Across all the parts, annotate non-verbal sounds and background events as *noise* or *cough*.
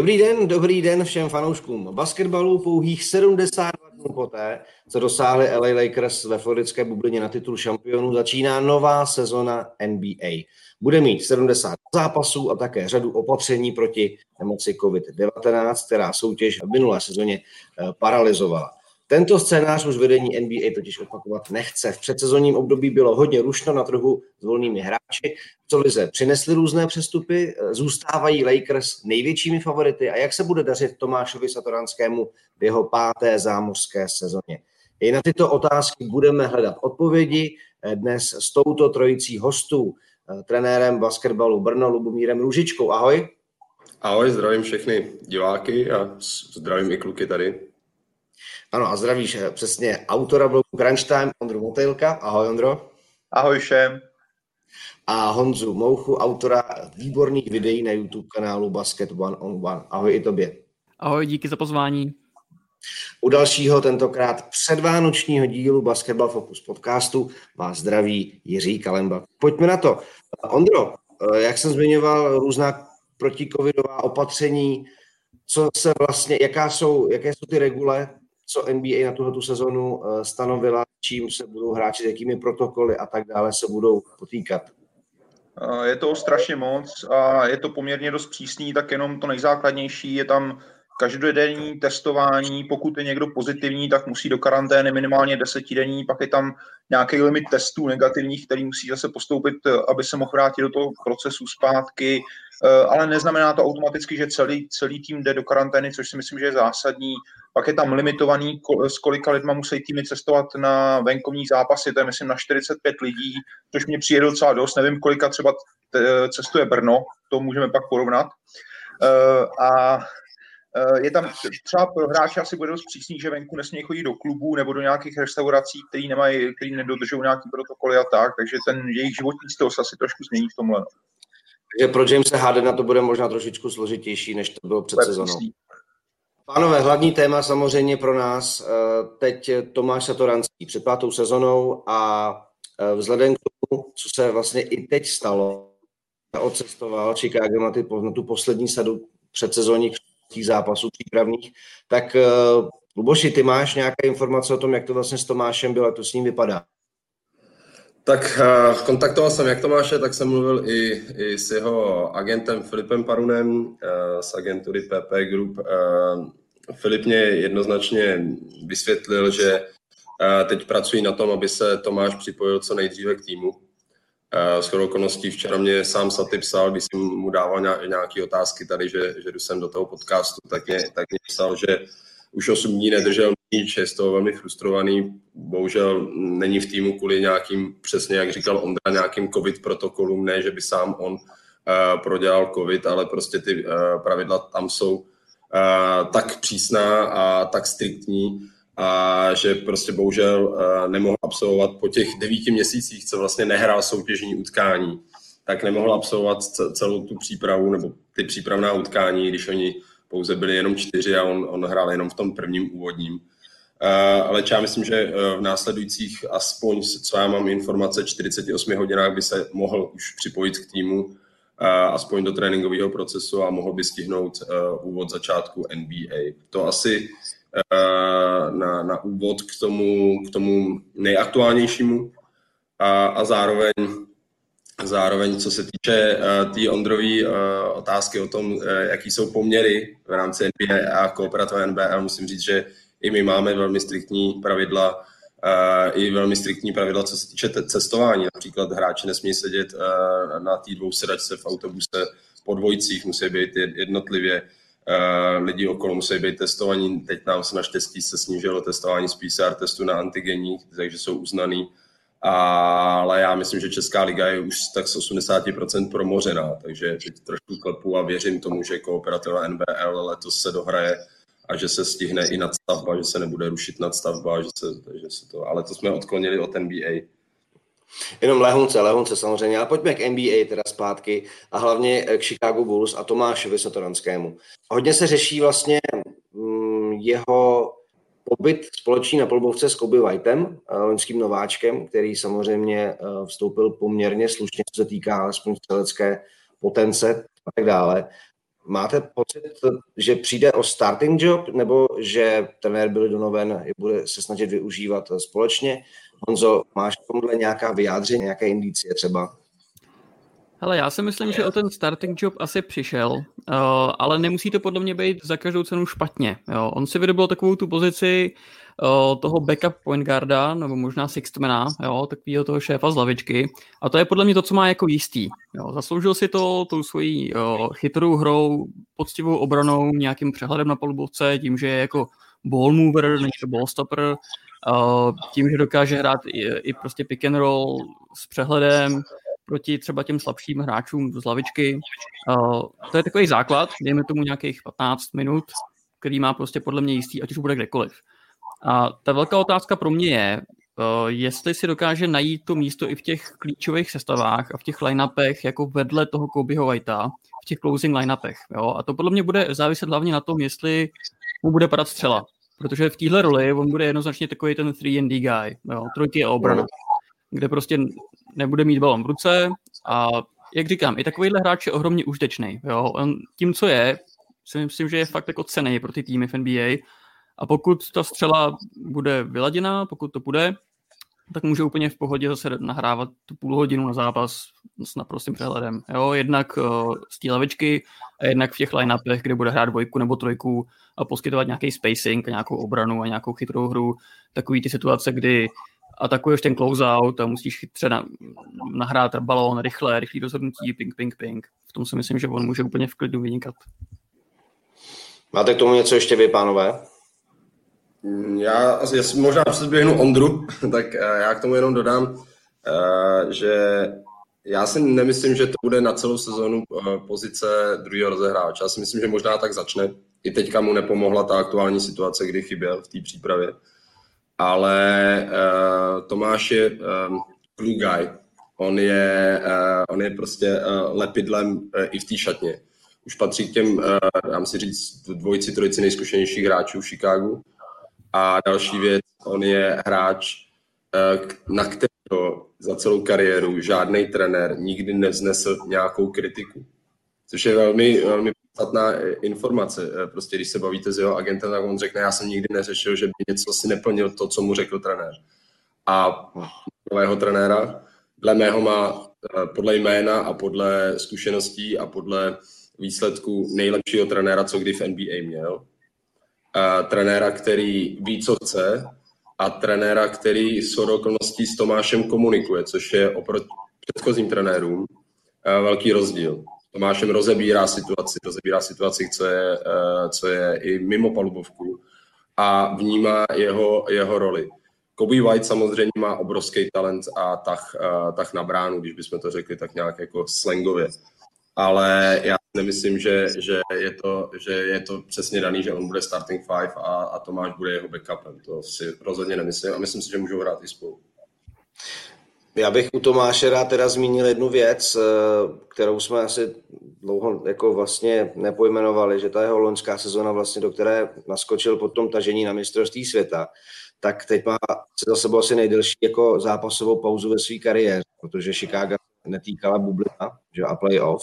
Dobrý den, dobrý den všem fanouškům basketbalu. Pouhých 72 dnů poté, co dosáhli LA Lakers ve floridské bublině na titul šampionů, začíná nová sezona NBA. Bude mít 70 zápasů a také řadu opatření proti nemoci COVID-19, která soutěž v minulé sezóně eh, paralizovala. Tento scénář už vedení NBA totiž opakovat nechce. V předsezonním období bylo hodně rušno na trhu s volnými hráči. Co lize přinesly různé přestupy, zůstávají Lakers největšími favority a jak se bude dařit Tomášovi Satoranskému v jeho páté zámořské sezóně. I na tyto otázky budeme hledat odpovědi dnes s touto trojicí hostů, trenérem basketbalu Brno Lubomírem Růžičkou. Ahoj. Ahoj, zdravím všechny diváky a zdravím i kluky tady. Ano a zdravíš eh, přesně autora blogu Crunch Time, Ondru Motejlka. Ahoj Ondro. Ahoj všem. A Honzu Mouchu, autora výborných videí na YouTube kanálu Basket One on One. Ahoj i tobě. Ahoj, díky za pozvání. U dalšího, tentokrát předvánočního dílu Basketball Focus podcastu vás zdraví Jiří Kalemba. Pojďme na to. Ondro, eh, jak jsem zmiňoval, různá protikovidová opatření, co se vlastně, jaká jsou, jaké jsou ty regule, co NBA na tuhle sezonu eh, stanovila, čím se budou hráči, jakými protokoly a tak dále se budou potýkat? Eh, je to strašně moc a je to poměrně dost přísný, tak jenom to nejzákladnější je tam každodenní testování, pokud je někdo pozitivní, tak musí do karantény minimálně desetidenní, pak je tam nějaký limit testů negativních, který musí zase postoupit, aby se mohl vrátit do toho procesu zpátky, eh, ale neznamená to automaticky, že celý, celý tým jde do karantény, což si myslím, že je zásadní. Pak je tam limitovaný, s kolika lidma musí týmy cestovat na venkovní zápasy, to je myslím na 45 lidí, což mě přijde docela dost, nevím, kolika třeba cestuje Brno, to můžeme pak porovnat. Eh, a Eh, je tam třeba pro hráče asi bude dost přísný, že venku nesmí chodit do klubů nebo do nějakých restaurací, který nemají, který nedodržují nějaký protokoly a tak, takže ten jejich životní styl se asi trošku změní v tomhle. No. Takže pro Jamesa Hardena to bude možná trošičku složitější, než to bylo před sezónou. Pánové, hlavní téma samozřejmě pro nás eh, teď Tomáš Satoranský před pátou sezonou a eh, vzhledem k tomu, co se vlastně i teď stalo, odcestoval Chicago na, ty, na tu poslední sadu předsezónních těch zápasů přípravných. Tak eh, Luboši, ty máš nějaké informace o tom, jak to vlastně s Tomášem bylo, to s ním vypadá? Tak uh, kontaktoval jsem jak Tomáše, tak jsem mluvil i, i s jeho agentem Filipem Parunem uh, z agentury PP Group. Filip mě jednoznačně vysvětlil, že teď pracují na tom, aby se Tomáš připojil co nejdříve k týmu. S chodou okolností včera mě sám Saty psal, když jsem mu dával nějaké otázky tady, že, že jdu sem do toho podcastu, tak mě, tak mě psal, že už 8 dní nedržel nič, je z toho velmi frustrovaný. Bohužel není v týmu kvůli nějakým, přesně jak říkal Ondra, nějakým covid protokolům, ne, že by sám on uh, prodělal covid, ale prostě ty uh, pravidla tam jsou uh, tak přísná a tak striktní, a že prostě bohužel eh, nemohl absolvovat po těch devíti měsících, co vlastně nehrál soutěžní utkání, tak nemohl absolvovat celou tu přípravu nebo ty přípravná utkání, když oni pouze byli jenom čtyři a on, on hrál jenom v tom prvním úvodním. Uh, ale já myslím, že uh, v následujících aspoň, co já mám informace, 48 hodinách by se mohl už připojit k týmu, aspoň do tréninkového procesu a mohl by stihnout úvod začátku NBA. To asi Eh, na, na úvod k tomu, k tomu nejaktuálnějšímu a, a zároveň Zároveň, co se týče uh, té Ondrové uh, otázky o tom, uh, jaký jsou poměry v rámci NBA a kooperativa NBL, musím říct, že i my máme velmi striktní pravidla, uh, i velmi striktní pravidla, co se týče cestování. Například hráči nesmí sedět uh, na té dvou sedačce v autobuse po dvojicích, musí být jednotlivě. Uh, lidi okolo musí být testovaní. Teď nám se naštěstí se snížilo testování z PCR testu na antigenních, takže jsou uznaný. Ale já myslím, že Česká liga je už tak z 80% promořená, takže teď trošku klepu a věřím tomu, že kooperativa NBL letos se dohraje a že se stihne i nadstavba, že se nebude rušit nadstavba, že se, že se to, ale to jsme odklonili od NBA. Jenom lehunce, lehunce samozřejmě, ale pojďme k NBA teda zpátky a hlavně k Chicago Bulls a Tomášovi Satoranskému. Hodně se řeší vlastně mm, jeho pobyt společný na polbovce s Kobe Whiteem, eh, loňským nováčkem, který samozřejmě eh, vstoupil poměrně slušně, co se týká alespoň střelecké potence a tak dále. máte pocit, že přijde o starting job, nebo že trenér byl donoven bude se snažit využívat společně? Honzo, máš k tomuhle nějaká vyjádření, nějaké indicie třeba? Hele, já si myslím, že o ten starting job asi přišel, uh, ale nemusí to podle mě být za každou cenu špatně. Jo. On si vydobil takovou tu pozici uh, toho backup point guarda, nebo možná sixtmana, jo, takového toho šéfa z lavičky. A to je podle mě to, co má jako jistý. Jo. Zasloužil si to tou svojí uh, chytrou hrou, poctivou obranou, nějakým přehledem na polubovce, tím, že je jako ball mover, není to ball stopper, tím, že dokáže hrát i, i prostě pick and roll s přehledem, proti třeba těm slabším hráčům z lavičky. To je takový základ, dejme tomu nějakých 15 minut, který má prostě podle mě jistý, ať už bude kdekoliv. A ta velká otázka pro mě je, jestli si dokáže najít to místo i v těch klíčových sestavách a v těch line-upech jako vedle toho Kobeho Whitea, v těch closing line-upech. Jo? A to podle mě bude záviset hlavně na tom, jestli mu bude padat střela. Protože v téhle roli on bude jednoznačně takový ten 3D guy. Jo? Trojky je obrana. Kde prostě nebude mít balon v ruce a jak říkám, i takovýhle hráč je ohromně užitečný. Jo? On tím, co je, si myslím, že je fakt jako cený pro ty týmy v NBA a pokud ta střela bude vyladěná, pokud to bude, tak může úplně v pohodě zase nahrávat tu půl hodinu na zápas s naprostým přehledem. Jo, jednak z té lavičky a jednak v těch line-upech, kde bude hrát dvojku nebo trojku a poskytovat nějaký spacing, a nějakou obranu a nějakou chytrou hru. Takový ty situace, kdy atakuješ ten closeout a musíš chytře na, nahrát balón rychle, rychlý rozhodnutí, ping, ping, ping. V tom si myslím, že on může úplně v klidu vynikat. Máte k tomu něco ještě vy, pánové? Já asi možná předběhnu Ondru, *laughs* tak eh, já k tomu jenom dodám, eh, že já si nemyslím, že to bude na celou sezónu eh, pozice druhého rozehráče. Já si myslím, že možná tak začne. I teďka mu nepomohla ta aktuální situace, kdy chyběl v té přípravě ale uh, Tomáš je um, guy. On je, uh, on je prostě uh, lepidlem uh, i v té šatně. Už patří k těm, uh, dám si říct, dvojici, trojici nejzkušenějších hráčů v Chicagu. A další věc, on je hráč, uh, na kterého za celou kariéru žádný trenér nikdy nevznesl nějakou kritiku. Což je velmi, velmi podstatná eh, informace. Eh, prostě když se bavíte s jeho agentem, tak on řekne, já jsem nikdy neřešil, že by něco si neplnil to, co mu řekl trenér. A nového trenéra, dle mého má eh, podle jména a podle zkušeností a podle výsledků nejlepšího trenéra, co kdy v NBA měl. A trenéra, který ví, co chce a trenéra, který s okolností s Tomášem komunikuje, což je oproti předchozím trenérům velký rozdíl. Tomášem rozebírá situaci, rozebírá situaci, co je, eh, co je i mimo palubovku a vnímá jeho, jeho roli. Kobe White samozřejmě má obrovský talent a tah, eh, tah na bránu, když bychom to řekli tak nějak jako slangově. Ale já nemyslím, že, že, je to, že je to přesně daný, že on bude starting five a, a Tomáš bude jeho backupem. To si rozhodně nemyslím a myslím si, že můžou hrát i spolu. Já bych u Tomáše rád teda zmínil jednu věc, eh, kterou jsme asi dlouho jako vlastně nepojmenovali, že ta jeho loňská sezona vlastně, do které naskočil po tom tažení na mistrovství světa, tak teď má se za sebou asi nejdelší jako zápasovou pauzu ve své kariéře, protože Chicago netýkala bublina, že a playoff.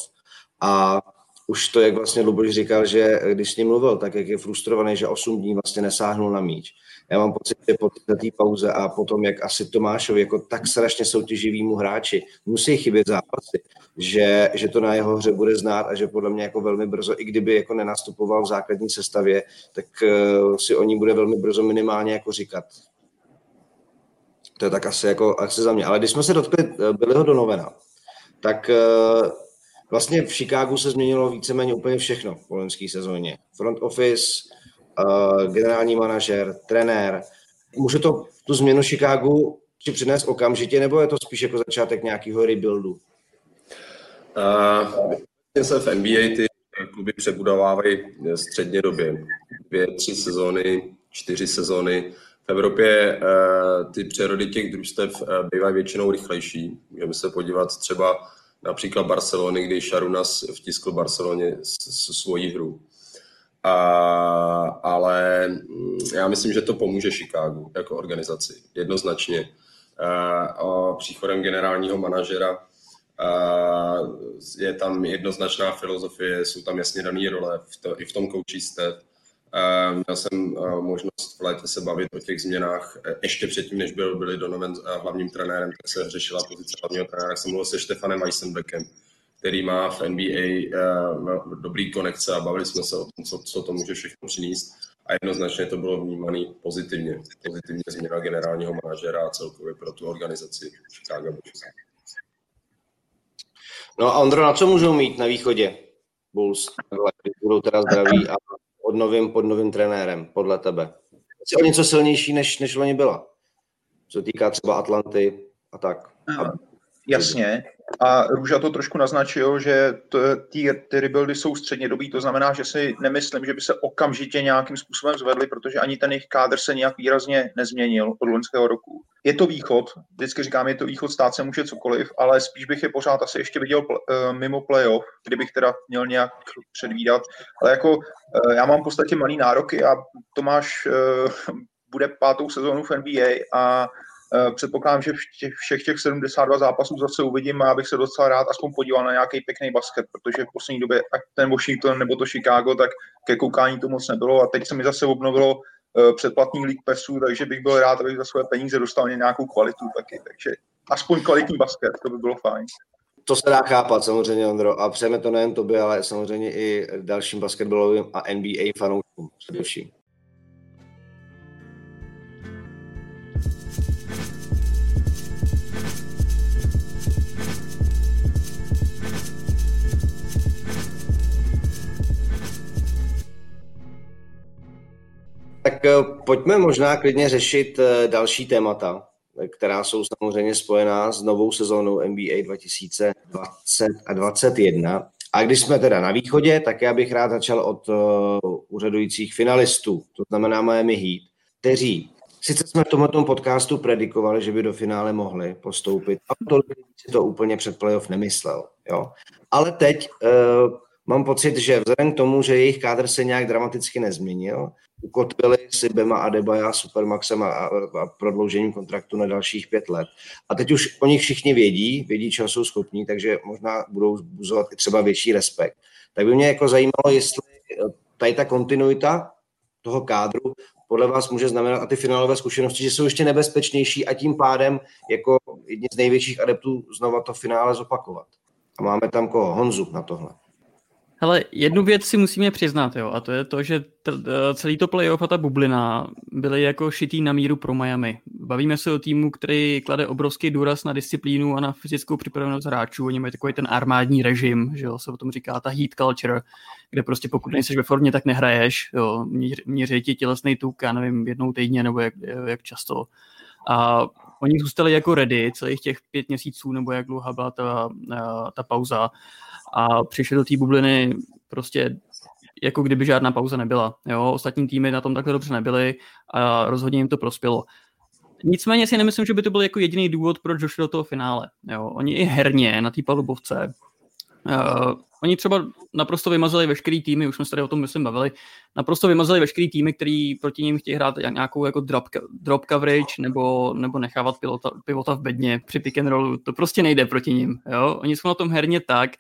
A už to, jak vlastně Luboš říkal, že když s ním mluvil, tak jak je frustrovaný, že 8 dní vlastně nesáhnul na míč já mám pocit, že po té pauze a potom, jak asi Tomášovi jako tak strašně soutěživýmu hráči musí chybět zápasy, že, že to na jeho hře bude znát a že podle mě jako velmi brzo, i kdyby jako nenastupoval v základní sestavě, tak uh, si o ní bude velmi brzo minimálně jako říkat. To je tak asi, jako, asi za mě. Ale když jsme se dotkli uh, Billyho Donovena, tak uh, vlastně v Chicagu se změnilo víceméně úplně všechno v vojenské sezóně. Front office, uh, generální manažer, trenér. Může to tu změnu Chicagu či přinést okamžitě, nebo je to spíš jako začátek nějakého rebuildu? Uh, se v NBA ty kluby přebudovávají středně době. Dvě, tři sezóny, čtyři sezóny. V Evropě uh, ty přerody těch družstev uh, bývají většinou rychlejší. Můžeme se podívat třeba například Barcelony, kdy Šarunas vtiskl Barceloně svoji hru. A, ale mm, já myslím, že to pomůže Chicagu jako organizaci, jednoznačně. A, a příchodem generálního manažera je tam jednoznačná filozofie, jsou tam jasně dané role v to, i v tom coaching staff. Měl jsem možnost v létě se bavit o těch změnách ještě předtím, než byl byli Donovan hlavním trenérem, tak se řešila pozice hlavního trenéra. Jsem mluvil se Štefanem Weissenbeckem, který má v NBA dobrý konekce a bavili jsme se o tom, co, co to může všechno přinést. A jednoznačně to bylo vnímané pozitivně. Pozitivně změna generálního manažera a celkově pro tu organizaci Chicago Bulls. No a Ondro, na co můžou mít na východě Bulls, budou teda zdraví a pod novým, pod novým trenérem, podle tebe? Jsi o něco silnější, než, než loni byla. Co týká třeba Atlanty a tak. A... Jasně, a Růža to trošku naznačil, že ty, ty rebuildy jsou středně dobí, to znamená, že si nemyslím, že by se okamžitě nějakým způsobem zvedli, protože ani ten jejich kádr se nějak výrazně nezměnil od loňského roku. Je to východ, vždycky říkám, je to východ, stát se může cokoliv, ale spíš bych je pořád asi ještě viděl uh, mimo playoff, kdybych teda měl nějak předvídat. Ale jako uh, já mám v podstatě malý nároky a Tomáš uh, *laughs* bude pátou sezónu v NBA a Eh, předpokládám, že všech těch 72 zápasů zase uvidím a abych se docela rád aspoň podíval na nějaký pěkný basket, protože v poslední době, ať ten Washington nebo to Chicago, tak ke koukání to moc nebylo a teď se mi zase obnovilo eh, předplatný League Passu, takže bych byl rád, abych za své peníze dostal nějakou kvalitu taky, takže aspoň kvalitní basket, to by bylo fajn. To se dá chápat samozřejmě, Ondro, a přejeme to nejen tobě, ale samozřejmě i dalším basketbalovým a NBA fanouškům především. Tak eh, pojďme možná klidně řešit eh, další témata, která jsou samozřejmě spojená s novou sezónou NBA 2020 a 2021. A když jsme teda na východě, tak já bych rád začal od úřadujících finalistů, to znamená Miami Heat, kteří Sice jsme v tomto podcastu predikovali, že by do finále mohli postoupit, a tolik si to úplně před playoff nemyslel. Jo? Ale teď uh, mám pocit, že vzhledem k tomu, že jejich kádr se nějak dramaticky nezměnil, ukotvili si Bema Adebayo Supermaxem a, a prodloužením kontraktu na dalších pět let. A teď už o nich všichni vědí, vědí, čeho jsou schopní, takže možná budou buzovat i třeba větší respekt. Tak by mě jako zajímalo, jestli eh, tady ta kontinuita toho kádru podle vás může znamenat a ty finálové zkušenosti, že jsou ještě nebezpečnější a tím pádem jako jedni z největších adeptů znova to finále zopakovat. A máme tam koho? Honzu na tohle. Hele, jednu věc si musíme přiznat, jo, a to je to, že t- celý to playoff a ta bublina byly jako šitý na míru pro Miami. Bavíme se o týmu, který klade obrovský důraz na disciplínu a na fyzickou připravenost hráčů. Oni mají takový ten armádní režim, že jo, se o tom říká ta heat culture, kde prostě pokud nejsi ve formě, tak nehraješ, jo, měří ti tělesný tuk, já nevím, jednou týdně nebo jak, jak často. A oni zůstali jako ready celých těch pět měsíců, nebo jak dlouhá byla ta, ta pauza a přišli do té bubliny prostě jako kdyby žádná pauza nebyla. Jo? Ostatní týmy na tom takhle dobře nebyly a rozhodně jim to prospělo. Nicméně si nemyslím, že by to byl jako jediný důvod, proč došli do toho finále. Jo? Oni i herně na té palubovce Uh, oni třeba naprosto vymazali veškerý týmy, už jsme se tady o tom myslím bavili, naprosto vymazali veškerý týmy, který proti ním chtějí hrát nějakou jako drop, drop coverage nebo, nebo nechávat pilota, pivota v bedně při pick and rollu. To prostě nejde proti ním. Jo? Oni jsou na tom herně tak,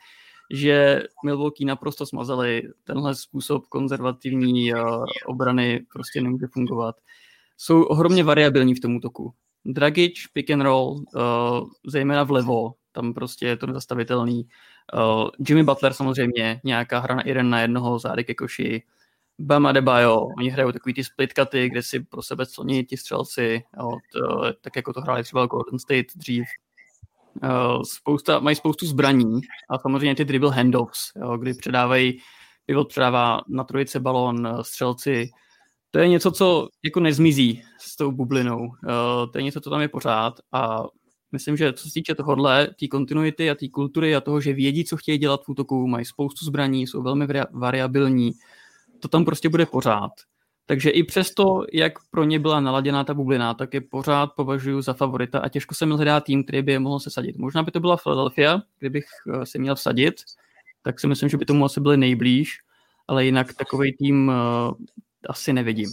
že Milwaukee naprosto smazali tenhle způsob konzervativní uh, obrany prostě nemůže fungovat. Jsou ohromně variabilní v tom útoku. Dragic, pick and roll, uh, zejména vlevo, tam prostě je to nezastavitelný. Uh, Jimmy Butler samozřejmě, nějaká hra na jeden na jednoho, zády ke koši. Bama Debajo, oni hrajou takový ty split cuty, kde si pro sebe cloní ti střelci, jo, to, tak jako to hráli třeba Golden State dřív. Uh, spousta, mají spoustu zbraní a samozřejmě ty dribble handoffs, jo, kdy předávají, pivot předává na trojice balon, eh, střelci. To je něco, co jako nezmizí s tou bublinou. Uh, to je něco, co tam je pořád a myslím, že co se týče tohohle, té kontinuity a té kultury a toho, že vědí, co chtějí dělat v útoku, mají spoustu zbraní, jsou velmi variabilní, to tam prostě bude pořád. Takže i přesto, jak pro ně byla naladěná ta bublina, tak je pořád považuji za favorita a těžko se mi hledá tým, který by je mohl sesadit. Možná by to byla Philadelphia, kdybych eh, si měl vsadit, tak si myslím, že by tomu asi byli nejblíž, ale jinak takový tým uh, asi nevidím.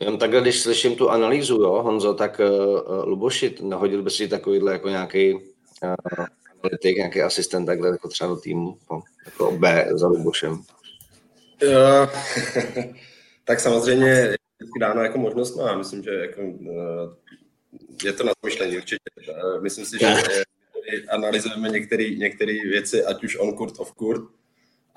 Jen takhle, když slyším tu analýzu, jo, Honzo, tak uh, Luboši, nahodil by si takovýhle jako nějaký uh, analytik, nějaký asistent takhle jako třeba do týmu, no, jako B za Lubošem? Uh, *laughs* tak samozřejmě je dáno jako možnost, no já myslím, že jako, uh, je to na zmyšlení určitě. Uh, myslím si, že analyzujeme některé věci, ať už on kurt, off kurt,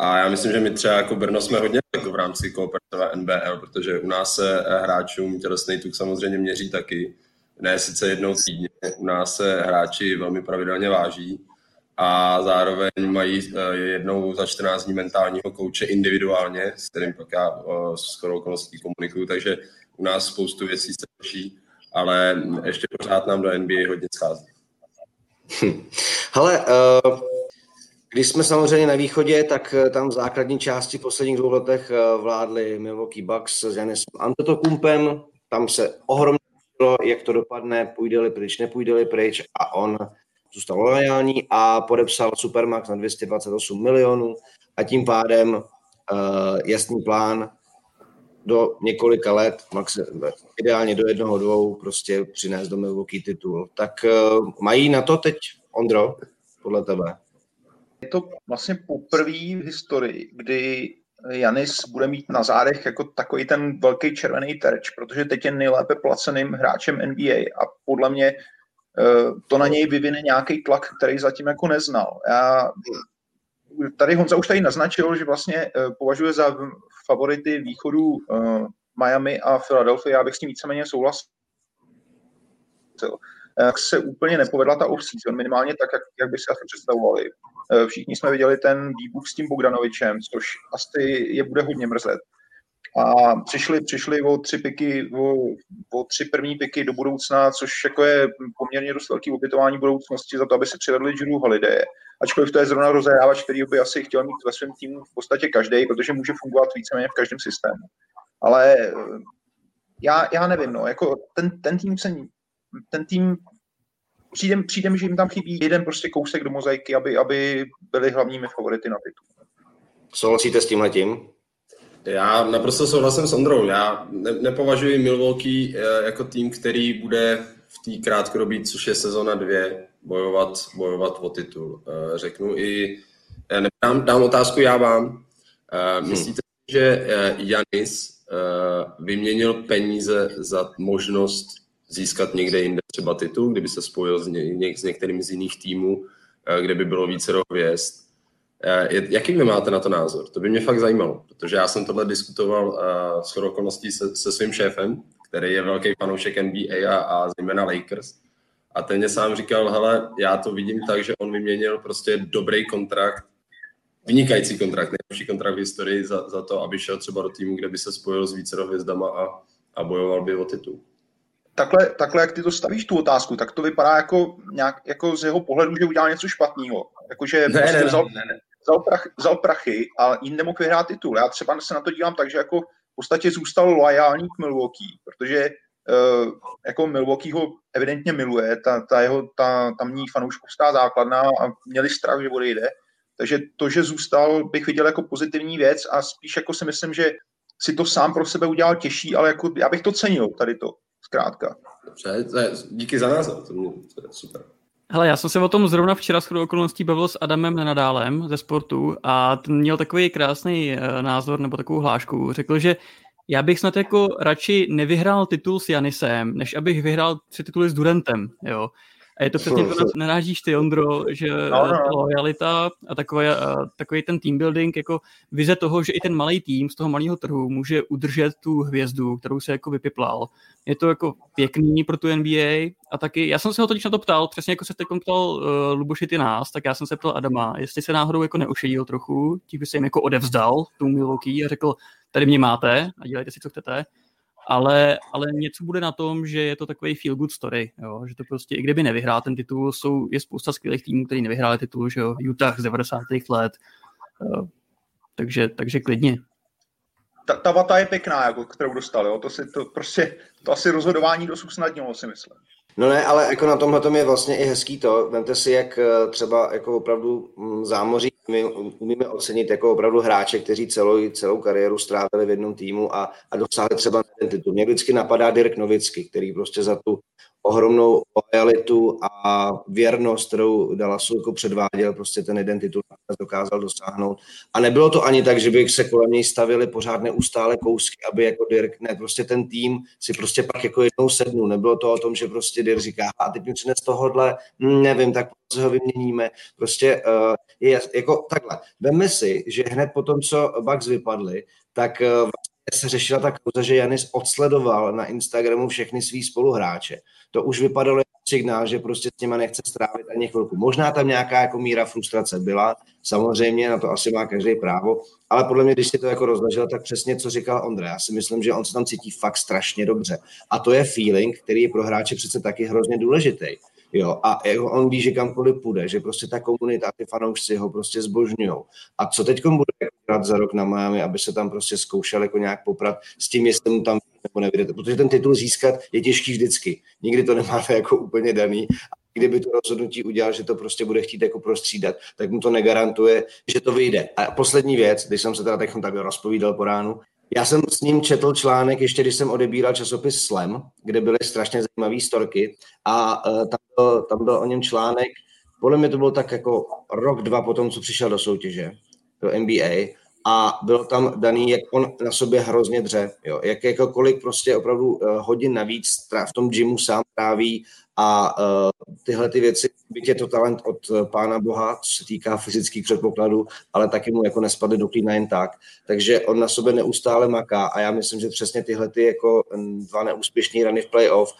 a já myslím, že my třeba jako Brno jsme hodně jako v rámci kooperativa NBL, protože u nás se hráčům tělesný tuk samozřejmě měří taky. Ne sice jednou týdně, u nás se hráči velmi pravidelně váží a zároveň mají eh, jednou za 14 dní mentálního kouče individuálně, s kterým pak já eh, s skoro okolností komunikuju, takže u nás spoustu věcí se řeší, ale ještě pořád nám do NBA hodně schází. Hm. Hele, uh, když jsme samozřejmě na východě, tak tam v základní části v posledních dvou letech vládli Milwaukee Bucks s Janisem Antetokumpem. Tam se ohromně jak to dopadne, půjde-li pryč, nepůjde-li pryč a on zůstal lojální a podepsal Supermax na 228 milionů a tím pádem uh, jasný plán do několika let, max, ideálně do jednoho, dvou, prostě přinést do Milwaukee titul. Tak uh, mají na to teď, Ondro, podle tebe? To vlastně poprvé v historii, kdy Janis bude mít na zádech jako takový ten velký červený terč, protože teď je nejlépe placeným hráčem NBA a podle mě eh, to na něj vyvine nějaký tlak, který zatím jako neznal. Já, tady Honza už tady naznačil, že vlastně eh, považuje za favority východu eh, Miami a Philadelphia, já bych s tím víceméně souhlasil. Jak se úplně nepovedla ta off-season, minimálně tak, jak, jak by si asi představovali. Eh, všichni jsme viděli ten výbuch s tím Bogdanovičem, což asi je bude hodně mrzet. A přišli, přišli o tři piky, o, o tři první piky do budoucna, což jako je poměrně dost velký ubytování budoucnosti za to, aby si přivedli Drew Holiday. Ačkoliv to je zrovna rozehrávač, který by asi chtěl mít ve svém týmu v podstatě každý, protože může fungovat víceméně v každém systému. Ale eh, já, já nevím, no, jako ten, ten tým se ten tým přijde, přijde mi, že jim tam chybí jeden prostě kousek do mozaiky, aby, aby byli hlavními favority na titul. Souhlasíte s tímhletím? Já naprosto souhlasím s Ondrou. Já ne, nepovažuji Milwaukee eh, jako tým, který bude v té krátkodobí, což je sezona dvě, bojovat, bojovat o titul. Eh, řeknu i, eh, dám, dám otázku já vám. Hm. Myslíte, hmm. že Janis vyměnil peníze za možnost získat někde jinde třeba titul, kdyby se spojil s, ně, s některým z jiných týmů, eh, kde by bylo více hvězd. Eh, jaký vy máte na to názor? To by mě fakt zajímalo, protože já jsem tohle diskutoval uh, s okolností se, se svým šéfem, který je velký fanoušek NBA a, a zejména Lakers. A ten mě sám říkal, hele, já to vidím tak, že on vyměnil prostě dobrý kontrakt, vynikající kontrakt, nejlepší kontrakt v historii za, za to, aby šel třeba do týmu, kde by se spojil s více hvězdama a, a bojoval by o titul takhle, takhle, jak ty to stavíš tu otázku, tak to vypadá jako, nějak, jako z jeho pohledu, že udělal něco špatného. Jakože ne, prostě ne, vzal, ne, ne. Vzal, prach, vzal prachy a jim nemohl vyhrát titul. Já třeba se na to dívám tak, že jako v podstatě zůstal loajální k Milwaukee, protože uh, jako Milwaukee ho evidentně miluje, ta, ta jeho ta tamní fanouškovská základna a měli strach, že odejde. Takže to, že zůstal, bych viděl jako pozitivní věc a spíš jako si myslím, že si to sám pro sebe udělal těžší, ale jako já bych to cenil, tady to zkrátka. Dobře, díky za nás, to, mě, to je super. Hele, já jsem se o tom zrovna včera s okolností bavil s Adamem Nenadálem ze sportu a ten měl takový krásný uh, názor nebo takovou hlášku. Řekl, že já bych snad jako radši nevyhrál titul s Janisem, než abych vyhrál tři tituly s Durentem, jo. A je to přesně to, na narážíš ty, Ondro, že no, no. lojalita a takový, takový ten team building, jako vize toho, že i ten malý tým z toho malého trhu může udržet tu hvězdu, kterou se jako vypiplal. Je to jako pěkný pro tu NBA a taky, já jsem se ho totiž na to ptal, přesně jako se teď ptal uh, Luboši ty nás, tak já jsem se ptal Adama, jestli se náhodou jako neušedil trochu, tím by se jim jako odevzdal tu Milwaukee a řekl, tady mě máte a dělejte si, co chcete ale, ale něco bude na tom, že je to takový feel good story, jo? že to prostě, i kdyby nevyhrál ten titul, jsou, je spousta skvělých týmů, který nevyhráli titul, že jo, Utah z 90. let, takže, takže klidně. Ta, ta vata je pěkná, jako, kterou dostal, jo? To, si, to, prostě, to asi rozhodování dost usnadnilo, si myslím. No ne, ale jako na tomhle tom je vlastně i hezký to. Vemte si, jak eh, třeba jako opravdu mm, zámoří my umíme ocenit jako opravdu hráče, kteří celou, celou kariéru strávili v jednom týmu a, a dosáhli třeba ten titul. Mě vždycky napadá Dirk Novicky, který prostě za tu ohromnou lojalitu a věrnost, kterou Dallasu jako předváděl, prostě ten jeden titul dokázal dosáhnout. A nebylo to ani tak, že by se kolem něj stavili pořád neustále kousky, aby jako Dirk, ne, prostě ten tým si prostě pak jako jednou sednul. Nebylo to o tom, že prostě Dirk říká, a teď mi přines tohohle, hm, nevím, tak se ho vyměníme. Prostě uh, je jako takhle. Vemme si, že hned po tom, co Bucks vypadli, tak uh, se řešila ta kauza, že Janis odsledoval na Instagramu všechny svý spoluhráče. To už vypadalo jako signál, že prostě s nima nechce strávit ani chvilku. Možná tam nějaká jako míra frustrace byla, samozřejmě, na to asi má každý právo, ale podle mě, když si to jako rozležel, tak přesně, co říkal Ondra. Já si myslím, že on se tam cítí fakt strašně dobře. A to je feeling, který je pro hráče přece taky hrozně důležitý. Jo, a jako on ví, že kamkoliv půjde, že prostě ta komunita, ty fanoušci ho prostě zbožňují. A co teď bude hrát za rok na Miami, aby se tam prostě zkoušel jako nějak poprat s tím, jestli mu tam nebo nevidíte. Protože ten titul získat je těžký vždycky. Nikdy to nemáte *laughs* jako úplně daný. A kdyby to rozhodnutí udělal, že to prostě bude chtít jako prostřídat, tak mu to negarantuje, že to vyjde. A poslední věc, když jsem se teda teď tak rozpovídal po ránu, já jsem s ním četl článek, ještě když jsem odebíral časopis Slam, kde byly strašně zajímavé storky a uh, tam, byl, tam byl o něm článek, podle mě to bylo tak jako rok, dva potom, co přišel do soutěže, do NBA a bylo tam daný, jak on na sobě hrozně dře, jo, jak jako kolik prostě opravdu uh, hodin navíc v tom gymu sám tráví a uh, tyhle ty věci, byť je to talent od uh, pána Boha, co se týká fyzických předpokladů, ale taky mu jako nespadly do klína jen tak. Takže on na sobě neustále maká a já myslím, že přesně tyhle ty jako dva neúspěšní rany v playoff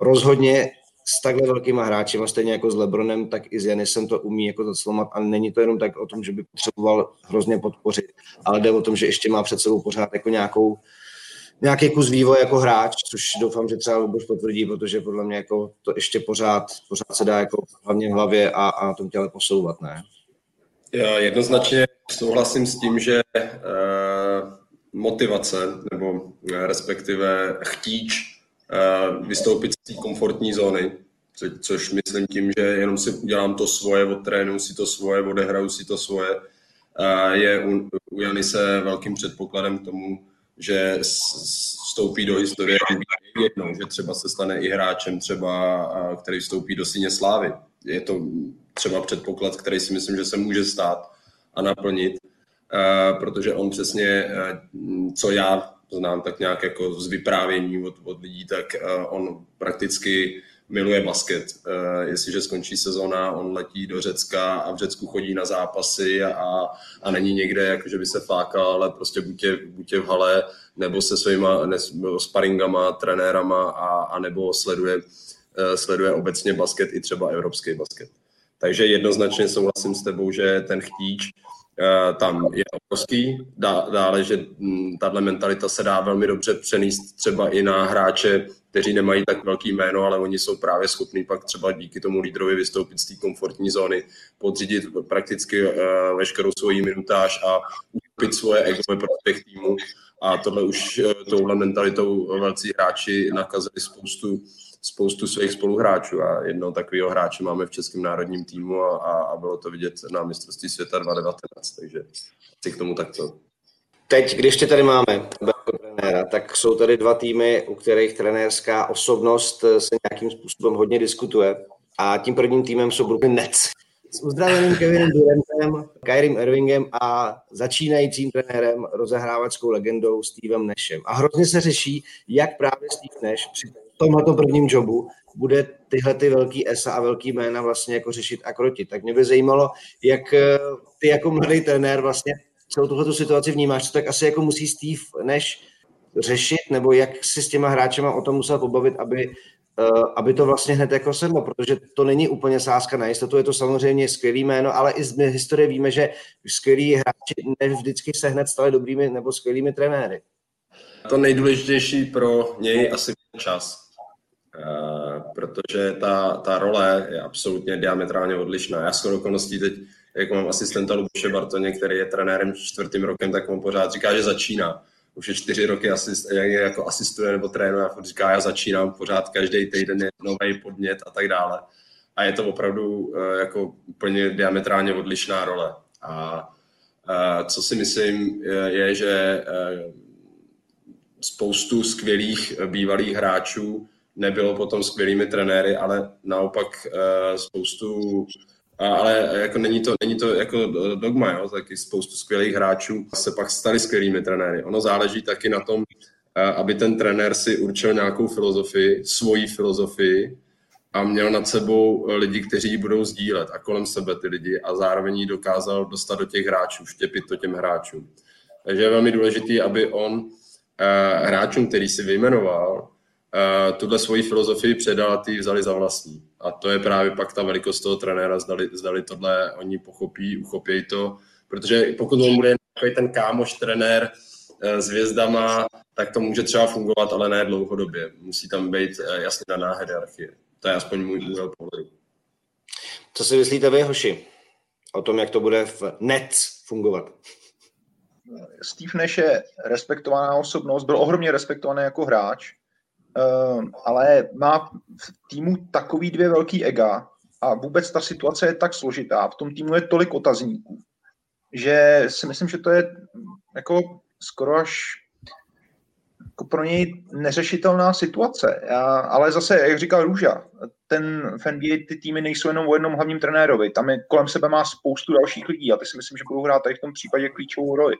rozhodně s takhle velkýma hráči, stejně jako s Lebronem, tak i s Janisem to umí jako zaclomat a není to jenom tak o tom, že by potřeboval hrozně podpořit, ale jde o tom, že ještě má před sebou pořád jako nějakou nějaký kus vývoje jako hráč, což doufám, že třeba Luboš potvrdí, protože podle mě jako to ještě pořád, pořád se dá jako hlavně v hlavě a, a na tom těle posouvat, ne? Já jednoznačně souhlasím s tím, že eh, motivace nebo eh, respektive chtíč vystoupit z té komfortní zóny, co, což myslím tím, že jenom si udělám to svoje, odtrénuji si to svoje, odehraju si to svoje, eh, je u, u Janise velkým předpokladem k tomu, že vstoupí do historie jednou, že třeba se stane i hráčem, třeba, který vstoupí do síně slávy. Je to třeba předpoklad, který si myslím, že se může stát a naplnit, protože on přesně, co já znám tak nějak jako z vyprávění od, od lidí, tak on prakticky miluje basket. Uh, jestliže skončí sezona, on letí do Řecka a v Řecku chodí na zápasy a, a není někde, jako že by se flákal, ale prostě buď je, buď je v hale, nebo se svýma ne, sparingama, trenérama a, a nebo sleduje, uh, sleduje obecně basket i třeba evropský basket. Takže jednoznačně souhlasím s tebou, že ten chtíč tam je obrovský. Dá, dále, že hm, tahle mentalita se dá velmi dobře přenést třeba i na hráče kteří nemají tak velký jméno, ale oni jsou právě schopní pak třeba díky tomu lídrovi vystoupit z té komfortní zóny, podřídit prakticky uh, veškerou svoji minutáž a ukupit svoje ego ve prospěch týmu. A tohle už uh, touhle mentalitou velcí hráči nakazili spoustu spoustu svých spoluhráčů a jednoho takového hráče máme v českém národním týmu a, a bylo to vidět na mistrovství světa 2019, takže si k tomu takto. Teď, když tě tady máme jako trenéra, tak jsou tady dva týmy, u kterých trenérská osobnost se nějakým způsobem hodně diskutuje. A tím prvním týmem jsou Brooklyn Nets. S uzdraveným Kevinem Durantem, Kyrim Irvingem a začínajícím trenérem, rozehrávačskou legendou Stevem Nashem. A hrozně se řeší, jak právě Steve Nash při tomhle prvním jobu bude tyhle ty velký ESA a velký jména vlastně jako řešit a krotit. Tak mě by zajímalo, jak eh, ty jako mladý trenér vlastně celou tuhle situaci vnímáš, tak asi jako musí Steve než řešit, nebo jak si s těma hráčema o tom musel pobavit, aby, uh, aby to vlastně hned jako sedlo, protože to není úplně sázka na jistotu, je to samozřejmě skvělý jméno, ale i z historie víme, že skvělí hráči ne vždycky se hned stali dobrými nebo skvělými trenéry. To nejdůležitější pro něj asi čas, protože ta, ta role je absolutně diametrálně odlišná. Já s okolností teď jako mám asistenta Luboše Bartoně, který je trenérem čtvrtým rokem, tak on pořád říká, že začíná. Už je čtyři roky asist, jak jako asistuje nebo trénuje, a říká, já začínám pořád každý týden je nový podnět a tak dále. A je to opravdu eh, jako úplně diametrálně odlišná role. A, a co si myslím, je, že eh, spoustu skvělých bývalých hráčů nebylo potom skvělými trenéry, ale naopak spoustu ale jako není to, není to jako dogma, jo? taky spoustu skvělých hráčů se pak stali skvělými trenéry. Ono záleží taky na tom, aby ten trenér si určil nějakou filozofii, svoji filozofii a měl nad sebou lidi, kteří ji budou sdílet a kolem sebe ty lidi a zároveň ji dokázal dostat do těch hráčů, štěpit to těm hráčům. Takže je velmi důležité, aby on hráčům, který si vyjmenoval, tuhle svoji filozofii předal a ty vzali za vlastní. A to je právě pak ta velikost toho trenéra, zdali, zdali tohle oni pochopí, uchopí to, protože pokud on bude takový ten kámoš trenér e, s hvězdama, tak to může třeba fungovat, ale ne dlouhodobě. Musí tam být e, jasně daná hierarchie. To je aspoň můj úhel pohledu. Co si myslíte vy, hoši, o tom, jak to bude v net fungovat? Steve Nash je respektovaná osobnost, byl ohromně respektovaný jako hráč, Ehm, ale má v týmu takový dvě velký ega a vůbec ta situace je tak složitá, v tom týmu je tolik otazníků, že si myslím, že to je jako skoro až jako pro něj neřešitelná situace. Já, ale zase, jak říkal Růža, ten v NBA ty týmy nejsou jenom o jednom hlavním trenérovi, tam je kolem sebe má spoustu dalších lidí a ty si myslím, že budou hrát tady v tom případě klíčovou roli.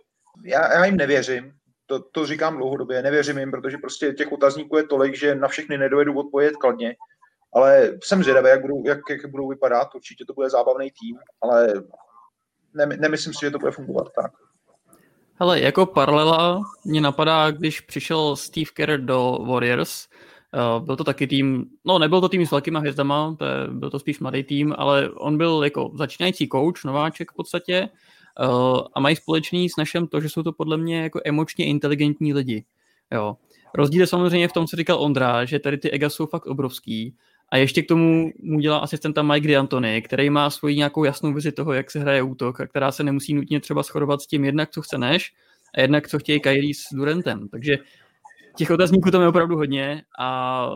Já, já jim nevěřím, to, to říkám dlouhodobě, nevěřím jim, protože prostě těch otazníků je tolik, že na všechny nedovedu odpovědět kladně, ale jsem zvědavý, jak budou, jak, jak budou vypadat, určitě to bude zábavný tým, ale ne, nemyslím si, že to bude fungovat tak. Hele, jako paralela mě napadá, když přišel Steve Kerr do Warriors, uh, byl to taky tým, no nebyl to tým s velkýma hvězdama, to je, byl to spíš mladý tým, ale on byl jako začínající coach, nováček v podstatě, a mají společný s našem to, že jsou to podle mě jako emočně inteligentní lidi. Jo. Rozdíl je samozřejmě v tom, co říkal Ondra, že tady ty ega jsou fakt obrovský a ještě k tomu mu dělá asistenta Mike D'Antoni, který má svoji nějakou jasnou vizi toho, jak se hraje útok a která se nemusí nutně třeba shodovat s tím jednak, co chce a jednak, co chtějí Kyrie s Durentem. Takže těch otazníků tam je opravdu hodně a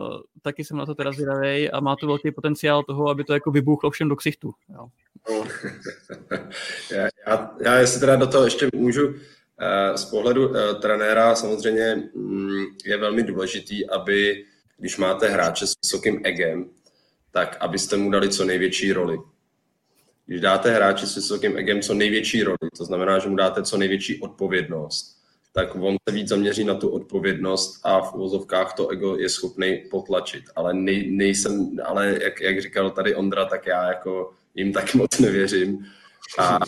taky jsem na to teda zvědavý a má to velký potenciál toho, aby to jako vybuchlo všem do ksichtu. Jo. *laughs* já, já, já jestli teda do toho ještě můžu, eh, z pohledu eh, trenéra samozřejmě mm, je velmi důležitý, aby když máte hráče s vysokým egem, tak abyste mu dali co největší roli. Když dáte hráči s vysokým egem co největší roli, to znamená, že mu dáte co největší odpovědnost, tak on se víc zaměří na tu odpovědnost a v uvozovkách to ego je schopný potlačit. Ale nej, nejsem, ale jak, jak říkal tady Ondra, tak já jako jim tak *laughs* moc nevěřím. A,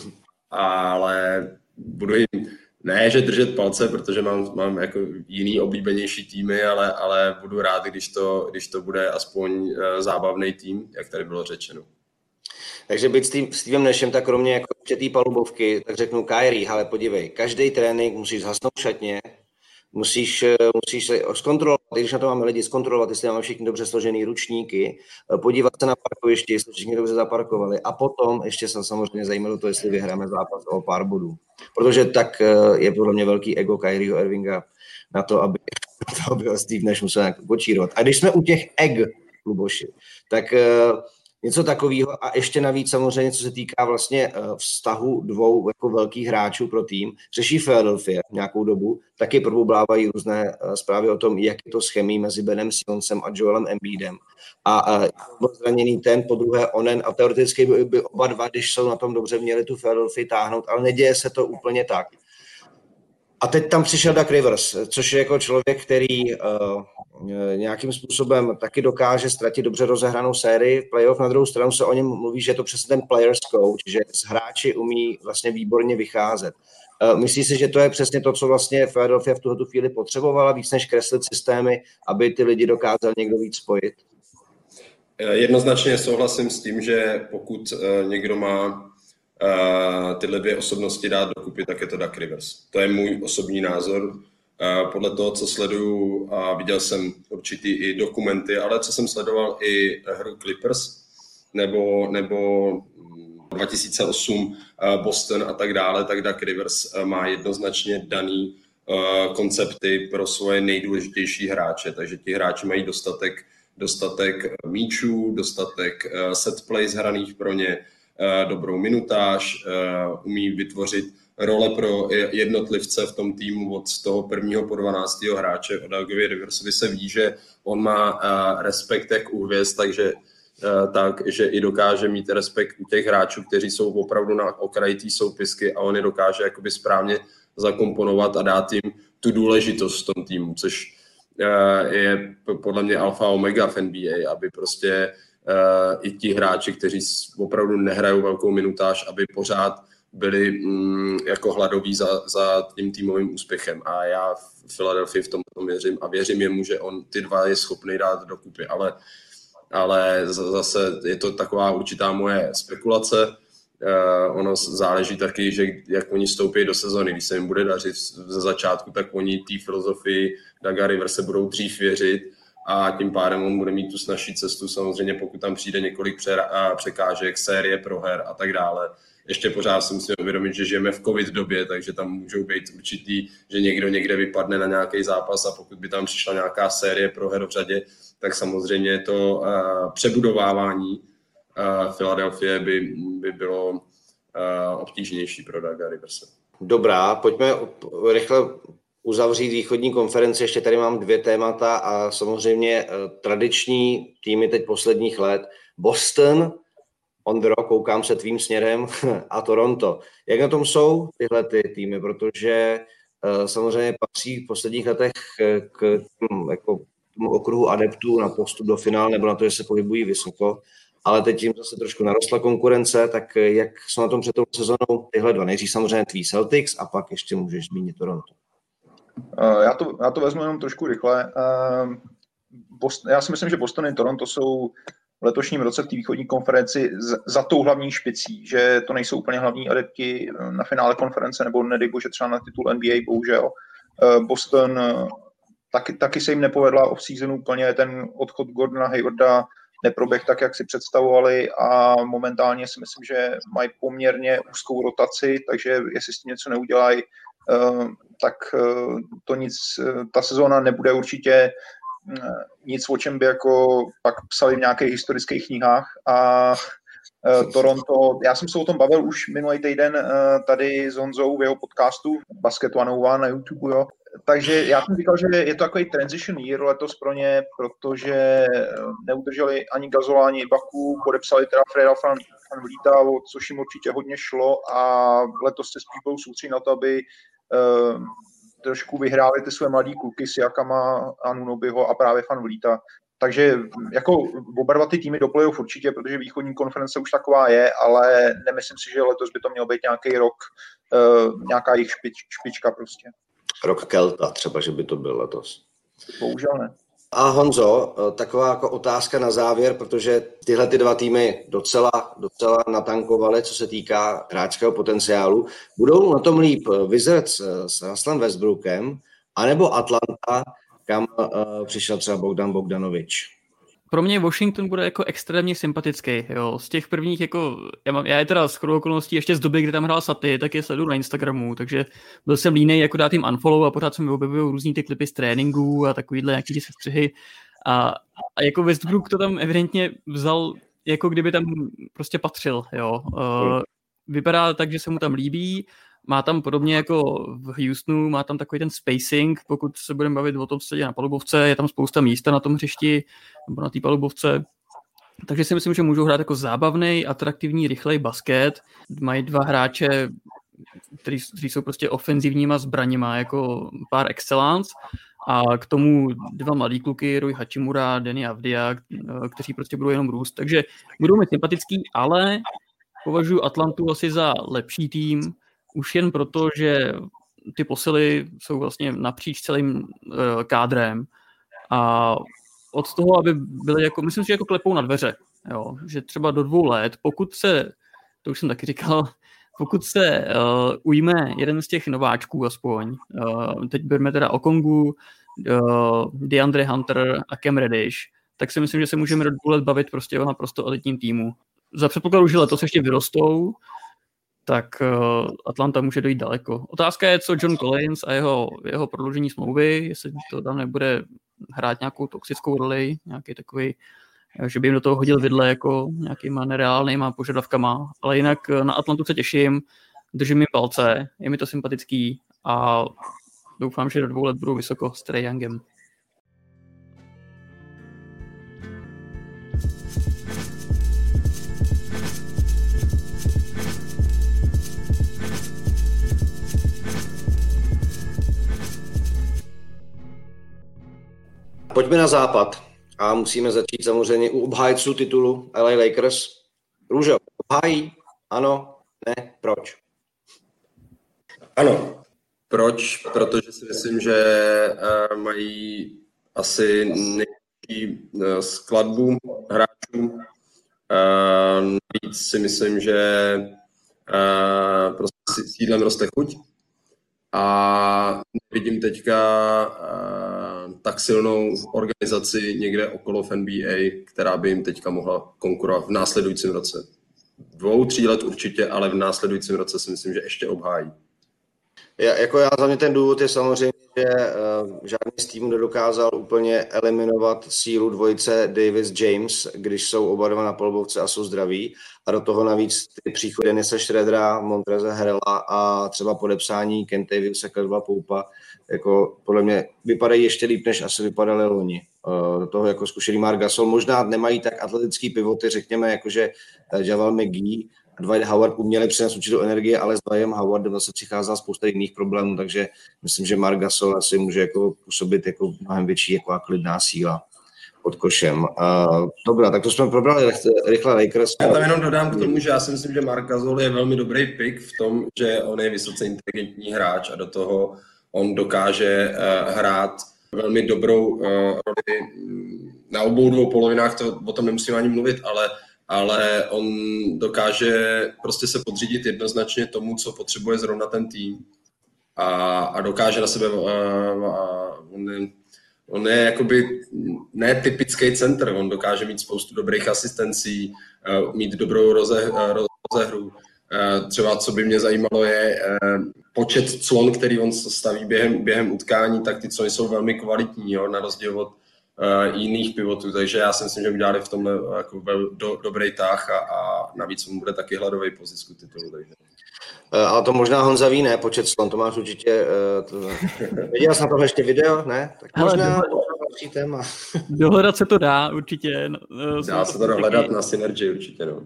ale budu jim, ne, že držet palce, protože mám, mám jako jiný oblíbenější týmy, ale, ale budu rád, když to, když to bude aspoň uh, zábavný tým, jak tady bylo řečeno. Takže být s tím Stevem Nashem, tak kromě jako té palubovky, tak řeknu Kyrie, ale podívej, každý trénink musíš zhasnout šatně, musíš, eh, musíš se zkontrolovat, když na to máme lidi, zkontrolovat, jestli máme všichni dobře složený ručníky, eh, podívat se na parkoviště, jestli všichni dobře zaparkovali a potom ještě se samozřejmě zajímalo to, jestli vyhráme zápas o pár bodů. Protože tak eh, je podle mě velký ego Kyrieho Irvinga na to, aby, *laughs* to, aby Steve Nash musel nějak počírovat. A když jsme u těch egg, Luboši, tak něco takového a ještě navíc samozřejmě, co se týká vlastně eh, vztahu dvou jako velkých hráčů pro tým, řeší Philadelphia nějakou dobu, taky probublávají různé eh, zprávy o tom, jak je to s chemí mezi Benem Simonsem a Joelem Embiidem. A byl zraněný ten, po druhé onen a teoreticky by, by oba dva, když jsou na tom dobře, měli tu Philadelphia táhnout, ale neděje se to úplně tak. A teď tam přišel Doug Rivers, což je jako člověk, který uh, nějakým způsobem taky dokáže ztratit dobře rozehranou sérii. Playoff na druhou stranu se o něm mluví, že je to přesně ten players coach, že z hráči umí vlastně výborně vycházet. Uh, myslí si, že to je přesně to, co vlastně Philadelphia v tuto chvíli potřebovala, víc než kreslit systémy, aby ty lidi dokázal někdo víc spojit? Jednoznačně souhlasím s tím, že pokud někdo má tyhle dvě osobnosti dát dokupy, tak je to Duck Rivers. To je můj osobní názor. Podle toho, co sleduju a viděl jsem určitý i dokumenty, ale co jsem sledoval i hru Clippers nebo, nebo 2008 mm, Boston a tak dále, tak Duck Rivers má jednoznačně daný koncepty pro svoje nejdůležitější hráče, takže ti hráči mají dostatek, dostatek míčů, dostatek set plays hraných pro ně, dobrou minutáž, eh, umí vytvořit role pro jednotlivce v tom týmu od toho prvního po 12. hráče. O Dagovi Riversovi se ví, že on má respekt jak u hvězd, takže tak, že i dokáže mít respekt u těch hráčů, kteří jsou opravdu na okraji té soupisky a on je dokáže jakoby správně zakomponovat a dát jim tu důležitost v tom týmu, což je podle mě alfa omega v NBA, aby prostě i ti hráči, kteří opravdu nehrajou velkou minutáž, aby pořád byli mm, jako hladoví za, za tím týmovým úspěchem. A já v Philadelphia v tom, tom věřím a věřím jemu, že on ty dva je schopný dát dokupy, ale, ale zase je to taková určitá moje spekulace. Uh, ono záleží taky, že jak oni stoupí do sezony. Když se jim bude dařit ze začátku, tak oni té filozofii Daga River se budou dřív věřit a tím pádem on bude mít tu snažší cestu. Samozřejmě pokud tam přijde několik překážek, série proher a tak dále, ještě pořád si musíme uvědomit, že žijeme v covid době, takže tam můžou být určitý, že někdo někde vypadne na nějaký zápas a pokud by tam přišla nějaká série pro her v řadě, tak samozřejmě to uh, přebudovávání uh, Philadelphia by, by bylo uh, obtížnější pro Daga Riverse. Dobrá, pojďme rychle uzavřít východní konferenci. Ještě tady mám dvě témata a samozřejmě tradiční týmy teď posledních let. Boston Ondro, koukám se tvým směrem *laughs* a Toronto. Jak na tom jsou tyhle ty týmy? Protože uh, samozřejmě patří v posledních letech k hm, jako, tomu okruhu adeptů na postup do finále nebo na to, že se pohybují vysoko, ale teď jim zase trošku narostla konkurence, tak jak jsou na tom před tou sezónou tyhle dva? Nejdřív samozřejmě tvý Celtics a pak ještě můžeš zmínit Toronto. Uh, já to, já to vezmu jenom trošku rychle. Uh, Boston, já si myslím, že Boston i Toronto jsou v letošním roce v té východní konferenci za tou hlavní špicí, že to nejsou úplně hlavní adepti eh, na finále konference nebo nedej bože třeba na titul NBA, bohužel. Eh, Boston eh, taky, taky se jim nepovedla off-season úplně, ten odchod Gordona Haywarda neproběh tak, jak si představovali a momentálně si myslím, že mají poměrně úzkou rotaci, takže jestli s tím něco neudělají, tak to nic, ta sezóna nebude určitě nic, o čem by jako pak psali v nějakých historických knihách a Toronto, já jsem se o tom bavil už minulý týden tady s Honzou v jeho podcastu Basket 101 na YouTube, jo. Takže já jsem říkal, že je to takový transition year letos pro ně, protože neudrželi ani Gazola, ani Baku, podepsali teda Freda Fan, Fan Vlíta, což jim určitě hodně šlo a letos se spíš budou soustředit na to, aby trošku vyhráli ty své mladí kluky s Jakama, Anunobyho a právě Fan Vlíta. Takže jako oba dva ty týmy do playoff určitě, protože východní konference už taková je, ale nemyslím si, že letos by to měl být nějaký rok, uh, nějaká jejich špič, špička prostě. Rok Kelta třeba, že by to byl letos. Bohužel ne. A Honzo, eh, taková jako otázka na závěr, protože tyhle ty dva týmy docela, docela natankovaly, co se týká hráčského potenciálu. Budou na tom líp Wizards s Russellem Westbrookem, anebo Atlanta, kam přišel třeba Bogdan Bogdanovič? Pro mě Washington bude jako extrémně sympatický. Jo. Z těch prvních, jako, já, mám, já je teda s okolností ještě z doby, kdy tam hrál Saty, tak je sleduju na Instagramu, takže byl jsem línej jako dát jim unfollow a pořád se mi objevují různý ty klipy z tréninku a takovýhle nějaký ty sestřihy. A, a jako Westbrook to tam evidentně vzal, jako kdyby tam prostě patřil. Jo. Uh, vypadá tak, že se mu tam líbí, má tam podobně jako v Houstonu, má tam takový ten spacing, pokud se budeme bavit o tom, děje na palubovce, je tam spousta místa na tom hřišti nebo na té palubovce, takže si myslím, že můžou hrát jako zábavný, atraktivní, rychlej basket. Mají dva hráče, kteří, kteří jsou prostě ofenzivníma zbraněma, jako pár excellence. A k tomu dva mladí kluky, Rui Hachimura, Denny Avdia, kteří prostě budou jenom růst. Takže budou mi sympatický, ale považuji Atlantu asi za lepší tým, už jen proto, že ty posily jsou vlastně napříč celým uh, kádrem a od toho, aby byly jako, myslím si, že jako klepou na dveře, jo, že třeba do dvou let, pokud se, to už jsem taky říkal, *laughs* pokud se uh, ujme jeden z těch nováčků aspoň, uh, teď bereme teda Okongu, uh, DeAndre Hunter a Cam Reddish, tak si myslím, že se můžeme do dvou let bavit prostě o naprosto elitním týmu. Za předpokladu, že letos ještě vyrostou, tak uh, Atlanta může dojít daleko. Otázka je, co John Collins a jeho, jeho prodloužení smlouvy, jestli to tam nebude hrát nějakou toxickou roli, nějaký takový, eh, že by jim do toho hodil vidle jako nějakýma nereálnýma požadavkama, ale jinak eh, na Atlantu se těším držím mi palce, je mi to sympatický a doufám, že do dvou let budu vysoko s Youngem. Pojďme na západ a musíme začít samozřejmě u obhájců titulu LA Lakers. Růžo, obhájí? Ano? Ne? Proč? Ano. Proč? Protože si myslím, že uh, mají asi nejlepší uh, skladbu hráčů. Uh, navíc si myslím, že prostě sídlem roste chuť a nevidím teďka uh, tak silnou organizaci někde okolo v NBA, která by jim teďka mohla konkurovat v následujícím roce. Dvou, tří let určitě, ale v následujícím roce si myslím, že ještě obhájí. Já, jako já za mě ten důvod je samozřejmě, že uh, žádný z týmů nedokázal úplně eliminovat sílu dvojice Davis-James, když jsou oba dva na polbovce a jsou zdraví. A do toho navíc ty příchody Denise Schroedera, Montreze Herela a třeba podepsání Kentaviuse Caldwella Poupa, jako podle mě vypadají ještě líp, než asi vypadaly loni. Uh, do toho jako zkušený Mark Gasol. Možná nemají tak atletický pivoty, řekněme, jakože Javal McGee, Dwight Howard uměli přinést určitou energie, ale s Dwightem Howardem zase přicházela spousta jiných problémů, takže myslím, že Mark Gasol asi může jako působit jako mnohem větší jako klidná síla pod košem. Uh, dobrá, tak to jsme probrali rychle Lakers. Já tam jenom dodám k tomu, že já si myslím, že Mark Gasol je velmi dobrý pick v tom, že on je vysoce inteligentní hráč a do toho on dokáže uh, hrát velmi dobrou uh, roli na obou dvou polovinách, to o tom nemusím ani mluvit, ale ale on dokáže prostě se podřídit jednoznačně tomu, co potřebuje zrovna ten tým a, a dokáže na sebe, a, a, on, je, on je jakoby ne typický center, on dokáže mít spoustu dobrých asistencí, mít dobrou roze, rozehru. Třeba co by mě zajímalo je počet clon, který on staví během, během utkání, tak ty clony jsou velmi kvalitní, jo, na rozdíl od jiných pivotů, takže já si myslím, že udělali v tomhle jako vel, do, dobrý tah a, a navíc mu bude taky hladový po zisku titulu. Takže. Uh, ale to možná Honza ví, ne? Počet slon, to máš určitě... To... *laughs* Viděl jsi na tohle ještě video, ne? Tak možná téma. dohledat se to dá určitě. No, dá se to dohledat na Synergy určitě, no.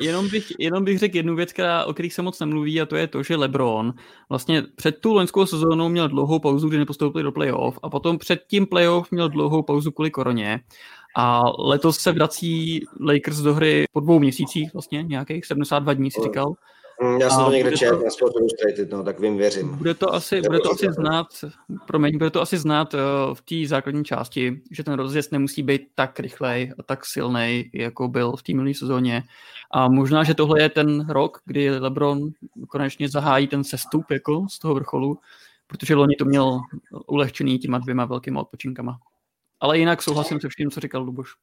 Jenom bych, jenom bych řekl jednu věc, která, o kterých se moc nemluví, a to je to, že LeBron vlastně před tu loňskou sezónou měl dlouhou pauzu, kdy nepostoupili do playoff, a potom před tím playoff měl dlouhou pauzu kvůli koroně. A letos se vrací Lakers do hry po dvou měsících, vlastně nějakých 72 dní si říkal. Mm, já jsem to někde četl na Sport Illustrated, no, tak vím, věřím. Bude to asi, bude to asi znát, promiň, bude to asi znát uh, v té základní části, že ten rozjezd nemusí být tak rychlej a tak silný, jako byl v té minulé sezóně. A možná, že tohle je ten rok, kdy LeBron konečně zahájí ten sestup jako z toho vrcholu, protože loni to měl ulehčený těma dvěma velkýma odpočinkama. Ale jinak souhlasím se vším, co říkal Luboš.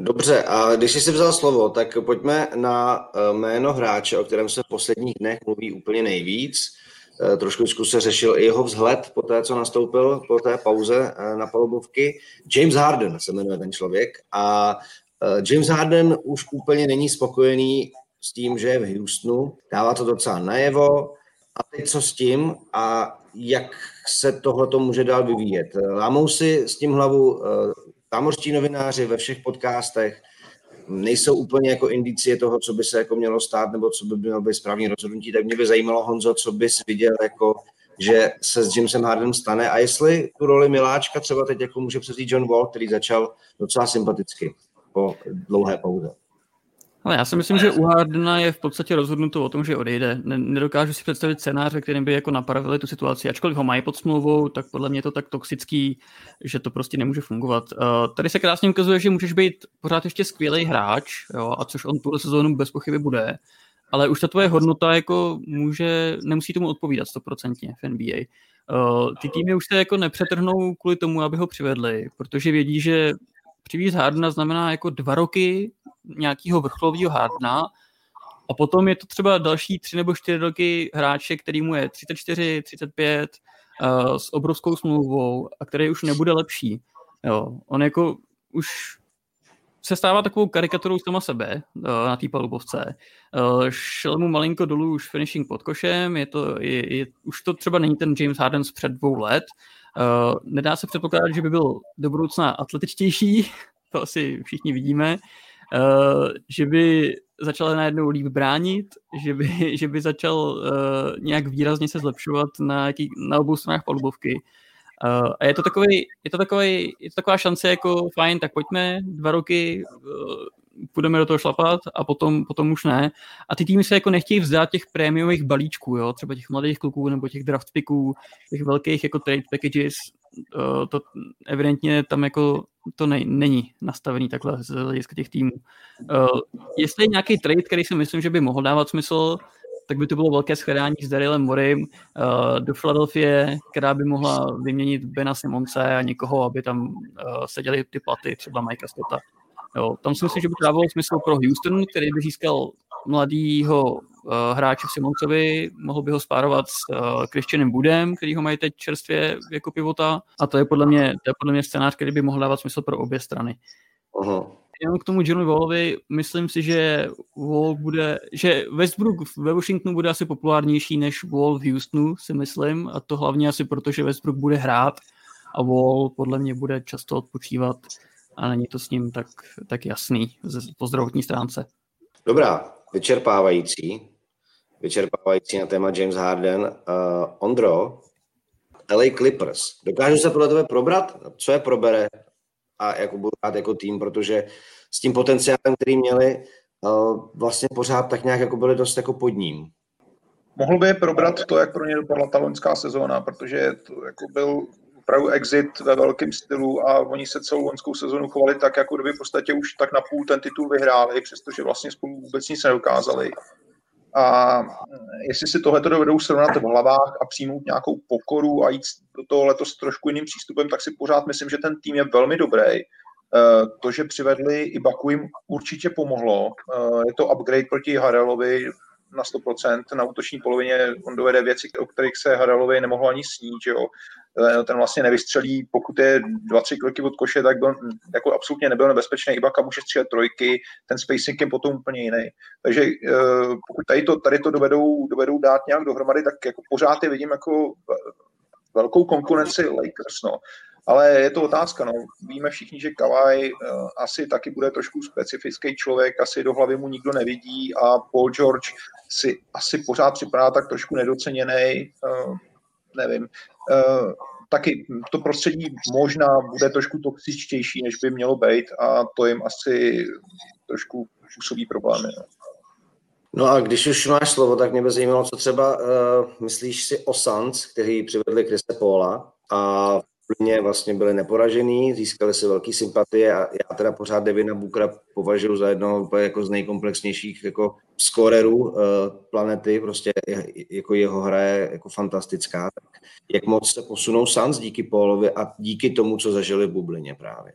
Dobře, a když jsi si vzal slovo, tak pojďme na eh, jméno hráče, o kterém se v posledních dnech mluví úplně nejvíc. Eh, trošku se řešil i jeho vzhled po té, co nastoupil po té pauze eh, na palubovky. James Harden se jmenuje ten člověk a James Harden už úplně není spokojený s tím, že je v Houstonu. Dává to docela najevo. A teď co s tím a jak se tohle může dál vyvíjet? Lámou si s tím hlavu támořští novináři ve všech podcastech nejsou úplně jako indicie toho, co by se jako mělo stát, nebo co by mělo být správný rozhodnutí, tak mě by zajímalo, Honzo, co bys viděl, jako, že se s Jamesem Hardenem stane a jestli tu roli Miláčka třeba teď jako může převzít John Wall, který začal docela sympaticky po dlouhé pauze. Ale já si myslím, že u Hardena je v podstatě rozhodnuto o tom, že odejde. Nedokážu si představit scénář, ve kterým by jako napravili tu situaci. Ačkoliv ho mají pod smlouvou, tak podle mě je to tak toxický, že to prostě nemůže fungovat. Uh, tady se krásně ukazuje, že můžeš být pořád ještě skvělý hráč, jo, a což on tuhle sezónu bez pochyby bude, ale už ta tvoje hodnota jako může, nemusí tomu odpovídat stoprocentně v NBA. Uh, ty týmy už se jako nepřetrhnou kvůli tomu, aby ho přivedli, protože vědí, že přivízt Hardena znamená jako dva roky nějakého vrcholového Hardena a potom je to třeba další tři nebo čtyři roky hráče, který mu je 34, 35 uh, s obrovskou smlouvou a který už nebude lepší. Jo, on jako už se stává takovou karikaturou sama sebe uh, na té palubovce. Uh, šel mu malinko dolů už finishing pod košem, je to, je, je, už to třeba není ten James Harden z před dvou let. Uh, nedá se předpokládat, že by byl do budoucna atletičtější, *laughs* to asi všichni vidíme, uh, že by začal najednou líp bránit, že by, *laughs* že by začal uh, nějak výrazně se zlepšovat na, jaký, na obou stranách palubovky. Uh, a je to, takový, je, to takový, je to taková šance jako fajn, tak pojďme, dva roky uh, půjdeme do toho šlapat a potom, potom už ne. A ty týmy se jako nechtějí vzdát těch prémiových balíčků, jo? třeba těch mladých kluků nebo těch draft picků, těch velkých jako trade packages, uh, to evidentně tam jako to ne, není nastavený takhle z hlediska těch týmů. Uh, jestli je nějaký trade, který si myslím, že by mohl dávat smysl, tak by to bylo velké shledání s Darylem Morem uh, do Philadelphia, která by mohla vyměnit Bena Simonce a někoho, aby tam uh, seděli ty platy, třeba Mikea Scotta. Jo, tam si myslím, že by to dávalo smysl pro Houston, který by získal mladýho uh, hráče v Simoncovi, mohl by ho spárovat s uh, Christianem Budem, který ho mají teď čerstvě jako pivota. A to je podle mě, to je podle mě scénář, který by mohl dávat smysl pro obě strany. Uh-huh jenom k tomu Johnu Wallovi, myslím si, že Wall bude, že Westbrook ve Washingtonu bude asi populárnější než Wall v Houstonu, si myslím, a to hlavně asi proto, že Westbrook bude hrát a Wall podle mě bude často odpočívat a není to s ním tak, tak jasný po zdravotní stránce. Dobrá, vyčerpávající. Vyčerpávající na téma James Harden. Uh, Ondro, LA Clippers. Dokážu se podle tebe probrat? Co je probere a jako budu rád jako tým, protože s tím potenciálem, který měli, uh, vlastně pořád tak nějak jako byli dost jako pod ním. Mohl by probrat to, jak pro ně dopadla ta loňská sezóna, protože to jako byl opravdu exit ve velkém stylu a oni se celou loňskou sezonu chovali tak, jako kdyby v podstatě už tak na půl ten titul vyhráli, přestože vlastně spolu vůbec nic nedokázali. A jestli si tohle dovedou srovnat v hlavách a přijmout nějakou pokoru a jít do toho letos trošku jiným přístupem, tak si pořád myslím, že ten tým je velmi dobrý. Eh, to, že přivedli i Baku jim určitě pomohlo. Eh, je to upgrade proti Harelovi na 100%. Na útoční polovině on dovede věci, o kterých se Harelovi nemohlo ani snít. Že jo? Eh, ten vlastně nevystřelí, pokud je dva, tři kroky od koše, tak byl, jako absolutně nebyl nebezpečný. Ibaka může střílet trojky, ten spacing je potom úplně jiný. Takže pokud tady to, tady to dovedou, dovedou dát nějak dohromady, tak jako pořád je vidím jako velkou konkurenci Lakers. No ale je to otázka, no. Víme všichni, že Kawhi uh, asi taky bude trošku specifický člověk, asi do hlavy mu nikdo nevidí a Paul George si asi pořád připadá tak trošku nedoceněný, uh, nevím. Uh, taky to prostředí možná bude trošku toxičtější, než by mělo být a to jim asi trošku působí problémy. No. No a když už máš slovo, tak mě by zajímalo, co třeba uh, myslíš si o Suns, který přivedli Krise Paula a plně vlastně byli neporažený, získali si velký sympatie a já teda pořád Devina Bookera považuji za jednoho jako z nejkomplexnějších jako skorerů uh, planety, prostě jako jeho hra je jako fantastická. Tak jak moc se posunou Suns díky Paulovi a díky tomu, co zažili v bublině právě.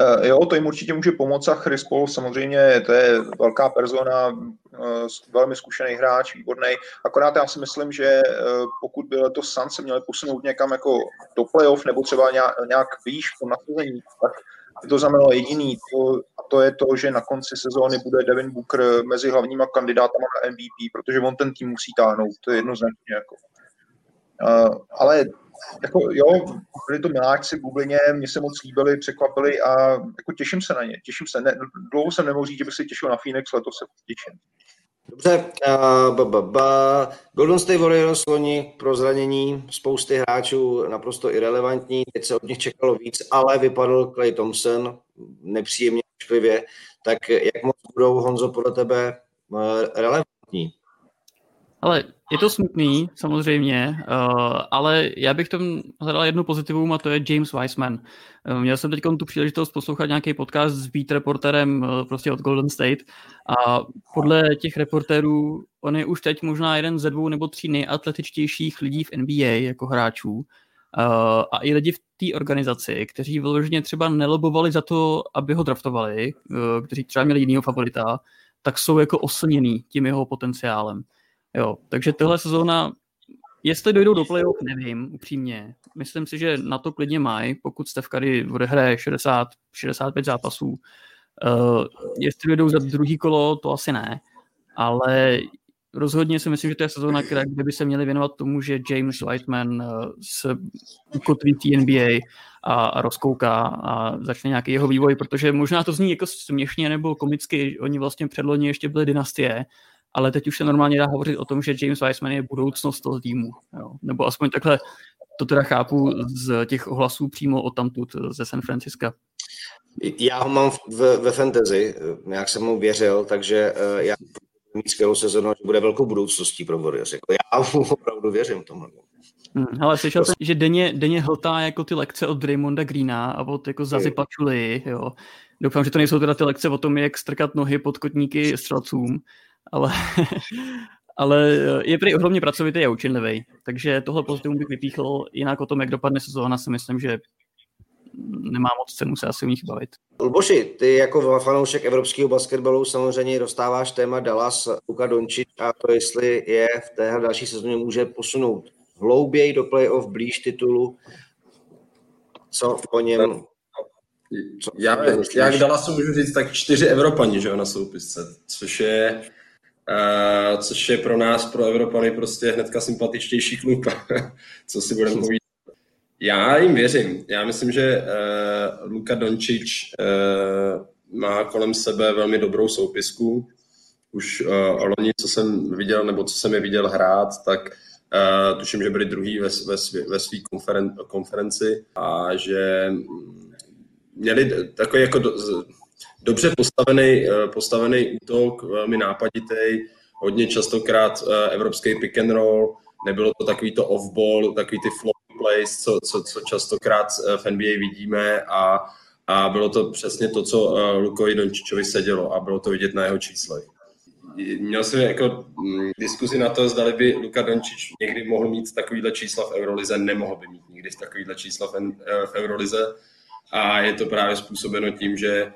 Uh, jo, to jim určitě může pomoct a Chris Paul samozřejmě, to je velká persona, uh, velmi zkušený hráč, výborný. Akorát já si myslím, že uh, pokud by to Suns se měli posunout někam jako do playoff nebo třeba nějak, výš tom nasazení, tak by to znamenalo jediný, to, a to je to, že na konci sezóny bude Devin Booker mezi hlavníma kandidátama na MVP, protože on ten tým musí táhnout, to je jednoznačně jako. Ale jako jo, byli to miláčci Bublině, mě se moc líbili, překvapili a jako těším se na ně, těším se. Ne, dlouho jsem nemohl říct, že bych se těšil na Phoenix, letos se těším. Dobře, uh, ba, ba, ba. Golden State Warriors loni pro zranění spousty hráčů naprosto irrelevantní, teď se od nich čekalo víc, ale vypadl Clay Thompson nepříjemně šplivě, tak jak moc budou, Honzo, podle tebe relevantní? Ale je to smutný, samozřejmě, uh, ale já bych tam hledal jednu pozitivum a to je James Weissman. Uh, měl jsem teď tu příležitost poslouchat nějaký podcast s beat reporterem uh, prostě od Golden State a podle těch reportérů on je už teď možná jeden ze dvou nebo tří nejatletičtějších lidí v NBA jako hráčů. A i lidi v té organizaci, kteří vyloženě třeba nelobovali za to, aby ho draftovali, kteří třeba měli jinýho favorita, tak jsou jako oslněný tím jeho potenciálem. Jo, takže tohle sezóna, jestli dojdou do playoff, nevím, upřímně. Myslím si, že na to klidně mají, pokud Steph Curry odehraje 60, 65 zápasů, Uh, jestli jdou za druhý kolo, to asi ne, ale rozhodně si myslím, že to je sezóna, kde by se měli věnovat tomu, že James Whiteman se ukotví NBA a, a rozkouká a začne nějaký jeho vývoj, protože možná to zní jako směšně nebo komicky, oni vlastně předloni ještě byly dynastie, ale teď už se normálně dá hovořit o tom, že James Wiseman je budoucnost toho týmu. Jo. Nebo aspoň takhle to teda chápu z těch ohlasů přímo od tamtud ze San Francisca. Já ho mám v, ve fantasy, nějak jsem mu věřil, takže uh, já skvělou sezonu, že bude velkou budoucností pro Warriors. Jako já mu opravdu věřím tomu. Hmm, ale slyšel jsem, že denně, denně hltá jako ty lekce od Draymonda Greena a od jako Zazy Pačuli, jo. Doufám, že to nejsou teda ty lekce o tom, jak strkat nohy pod kotníky střelcům, ale, *laughs* ale je prý ohromně pracovitý a učinlivý. Takže tohle pozitivum bych vypíchl. Jinak o tom, jak dopadne sezóna, si myslím, že nemá moc cenu se asi o nich bavit. Luboši, ty jako fanoušek evropského basketbalu samozřejmě dostáváš téma Dallas, Luka Dončič a to, jestli je v té další sezóně může posunout hlouběji do playoff, blíž titulu. Co o něm co, já, já k Dallasu můžu říct tak čtyři Evropani, že jo, na soupisce, což je, uh, což je pro nás, pro Evropany, prostě hnedka sympatičtější klub, *laughs* co si budeme povídat. Já jim věřím. Já myslím, že uh, Luka Dončič uh, má kolem sebe velmi dobrou soupisku. Už uh, loni, co jsem viděl, nebo co jsem je viděl hrát, tak uh, tuším, že byli druhý ve, ve, ve své konferen, konferenci a že měli takový jako do, dobře postavený, uh, postavený útok, velmi nápaditý, hodně častokrát uh, evropský pick and roll, nebylo to takový to off-ball, takový ty flow plays, co, co, co častokrát eh, v NBA vidíme a, a bylo to přesně to, co Lukovi Dončičovi sedělo a bylo to vidět na jeho číslech. Měl jsem jako mm, diskuzi na to, zda by Luka Dončič někdy mohl mít takovýhle čísla v Eurolize, nemohl by mít nikdy takovýhle čísla v, eh, v Eurolize a je to právě způsobeno tím, že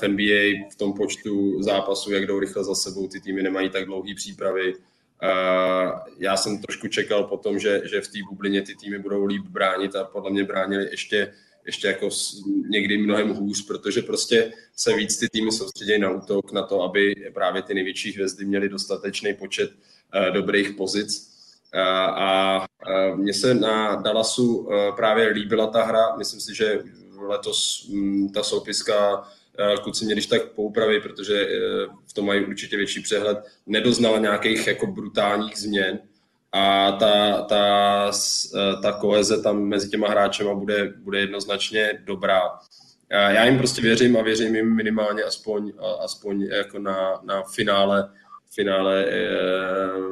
v NBA v tom počtu zápasů, jak jdou rychle za sebou, ty týmy nemají tak dlouhé přípravy, já jsem trošku čekal potom, že, že v té bublině ty týmy budou líp bránit a podle mě bránili ještě, ještě jako někdy mnohem hůř, protože prostě se víc ty týmy soustředí na útok, na to, aby právě ty největší hvězdy měly dostatečný počet uh, dobrých pozic. A uh, mně se na Dallasu uh, právě líbila ta hra. Myslím si, že letos um, ta soupiska Eh, kluci mě když tak poupraví, protože eh, v tom mají určitě větší přehled, nedoznala nějakých jako brutálních změn a ta, ta, eh, ta koheze tam mezi těma hráčema bude, bude jednoznačně dobrá. Já jim prostě věřím a věřím jim minimálně aspoň, aspoň jako na, na finále, finále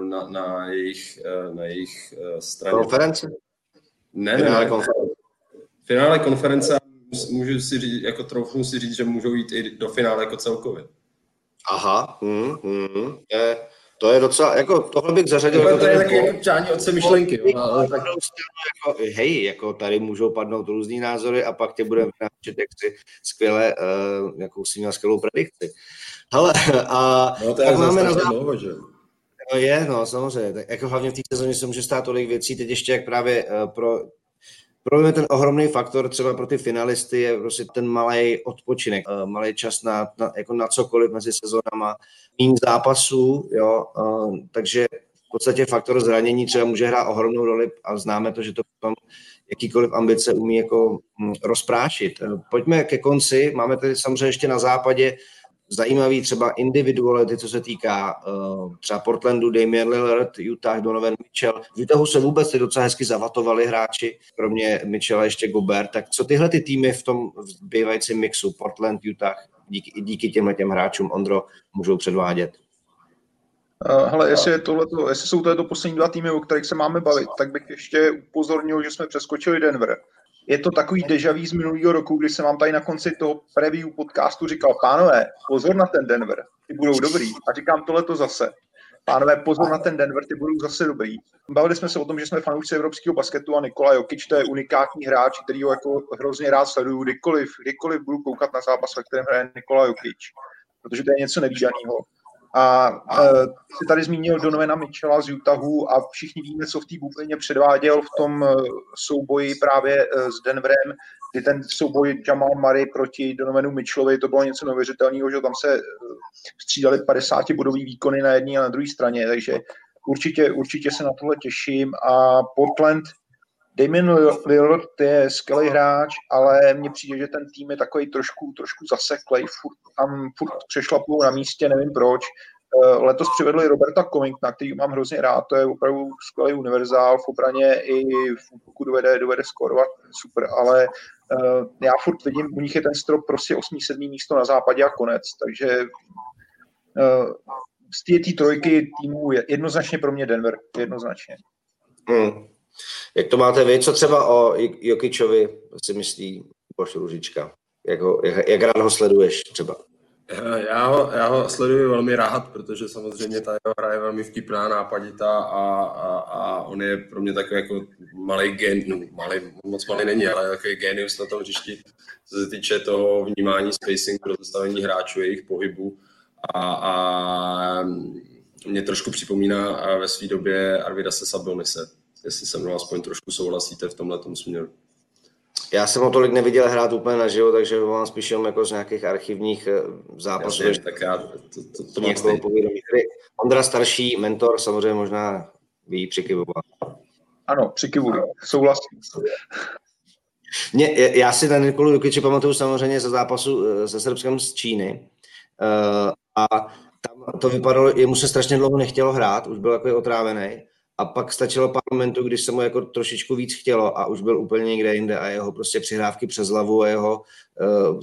na, na, jejich, na jejich straně. Konference? Ne, ne, finále konference. Finále konference můžu si říct, jako troufnu si říct, že můžou jít i do finále jako celkově. Aha, hmm, hmm, je, to je docela, jako tohle bych zařadil. Jako to je taky jako přání od myšlenky. Jo, ale tak... jako, hej, jako tady můžou padnout různý názory a pak tě budeme načet, jak si skvěle, uh, jakou si měl skvělou predikci. Hele, *laughs* a no, to je tak máme na dlouho, že? No je, no samozřejmě. Tak jako hlavně v té sezóně se může stát tolik věcí. Teď ještě jak právě uh, pro pro mě ten ohromný faktor třeba pro ty finalisty je prostě ten malý odpočinek, eh, malý čas na, na, jako na cokoliv mezi sezónama, méně zápasů, jo, eh, takže v podstatě faktor zranění třeba může hrát ohromnou roli a známe to, že to potom jakýkoliv ambice umí jako hm, rozprášit. Eh, pojďme ke konci, máme tady samozřejmě ještě na západě zajímavý třeba individuality, co se týká uh, třeba Portlandu, Damian Lillard, Utah, Donovan Mitchell. V Utahu se vůbec ty docela hezky zavatovali hráči, kromě Mitchella ještě Gobert. Tak co tyhle ty týmy v tom bývajícím mixu, Portland, Utah, díky, díky těmhle těm hráčům, Ondro, můžou předvádět? Uh, hele, jestli, je tohleto, jestli jsou to poslední dva týmy, o kterých se máme bavit, tak bych ještě upozornil, že jsme přeskočili Denver je to takový dejaví z minulého roku, kdy jsem vám tady na konci toho preview podcastu říkal, pánové, pozor na ten Denver, ty budou dobrý. A říkám tohleto zase. Pánové, pozor na ten Denver, ty budou zase dobrý. Bavili jsme se o tom, že jsme fanoušci evropského basketu a Nikola Jokic, to je unikátní hráč, který ho jako hrozně rád sleduju, kdykoliv, kdykoliv budu koukat na zápas, ve kterém hraje Nikola Jokic, protože to je něco nevýdaného. A uh, tady zmínil Donovena Mitchella z Utahu a všichni víme, co v té bublině předváděl v tom uh, souboji právě uh, s Denverem, kdy ten souboj Jamal Murray proti Donovenu Mitchellovi, to bylo něco neuvěřitelného, že tam se střídali 50 bodový výkony na jedné a na druhé straně, takže určitě, určitě se na tohle těším. A Portland Damien Lillard je skvělý hráč, ale mně přijde, že ten tým je takový trošku, trošku zaseklej, furt, tam furt přešlapují na místě, nevím proč. Eh, letos přivedli Roberta Covingtona, který mám hrozně rád, to je opravdu skvělý univerzál v obraně i pokud dovede, dovede skorovat, super, ale uh, já furt vidím, u nich je ten strop prostě 8-7 místo na západě a konec, takže uh, z té trojky týmu je jednoznačně pro mě Denver, jednoznačně. Hmm. Jak to máte vy? Co třeba o Jokičovi si myslí Boš Ružička? Jak, ho, jak, jak rád ho sleduješ třeba? Já ho, já ho sleduji velmi rád, protože samozřejmě ta jeho hra je velmi vtipná, nápaditá a, a, a on je pro mě takový jako malý gen, no malý, moc malý není, ale takový genius na tom hřišti, co se týče toho vnímání spacingu, rozestavení hráčů, jejich pohybu a, a mě trošku připomíná ve své době Arvida se Sabonise, jestli se mnou aspoň trošku souhlasíte v tomhle směru. Já jsem ho tolik neviděl hrát úplně naživo, takže ho mám spíš jenom jako z nějakých archivních eh, zápasů. Jasně, tak já to, to, to mám Ondra starší, mentor, samozřejmě možná ví přikivovat. Ano, přikivuji, souhlasím. Mě, já si na Nikolu Jukiče pamatuju samozřejmě ze zápasu eh, se Srbskem z Číny. Uh, a tam to vypadalo, jemu se strašně dlouho nechtělo hrát, už byl takový otrávený a pak stačilo pár momentů, když se mu jako trošičku víc chtělo a už byl úplně někde jinde a jeho prostě přihrávky přes hlavu a jeho uh,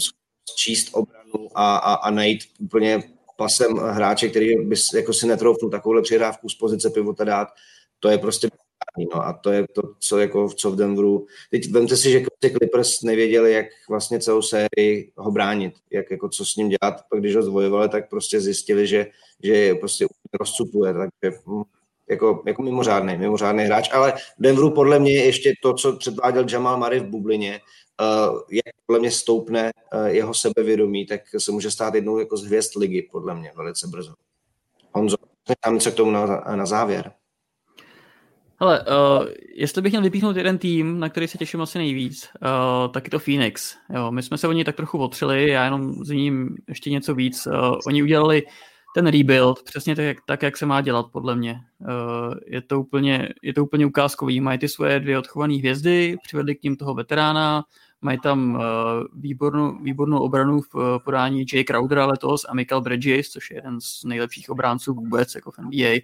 číst obranu a, a, a najít úplně pasem hráče, který by jako si netroufnul takovouhle přihrávku z pozice pivota dát, to je prostě no a to je to, co, jako, co v Denveru. Teď vemte si, že Clippers nevěděli, jak vlastně celou sérii ho bránit, jak, jako, co s ním dělat. Pak když ho zvojovali, tak prostě zjistili, že, že je prostě rozcupuje. Takže hm, jako, jako mimořádný, mimořádný hráč, ale Denveru podle mě ještě to, co předváděl Jamal Murray v bublině, uh, jak podle mě stoupne uh, jeho sebevědomí, tak se může stát jednou jako z hvězd ligy, podle mě, velice brzo. Honzo, tam něco k tomu na, na závěr. Hele, uh, jestli bych měl vypíchnout jeden tým, na který se těším asi nejvíc, uh, tak je to Phoenix. Jo, my jsme se o něj tak trochu otřeli, já jenom z ním ještě něco víc. Uh, oni udělali ten rebuild přesně tak, tak, jak se má dělat, podle mě. Uh, je, to úplně, je to úplně ukázkový. Mají ty svoje dvě odchované hvězdy, přivedli k ním toho veterána, mají tam uh, výbornou, výbornou obranu v uh, podání Jay Crowdera letos a Michael Bridges, což je jeden z nejlepších obránců vůbec jako v NBA.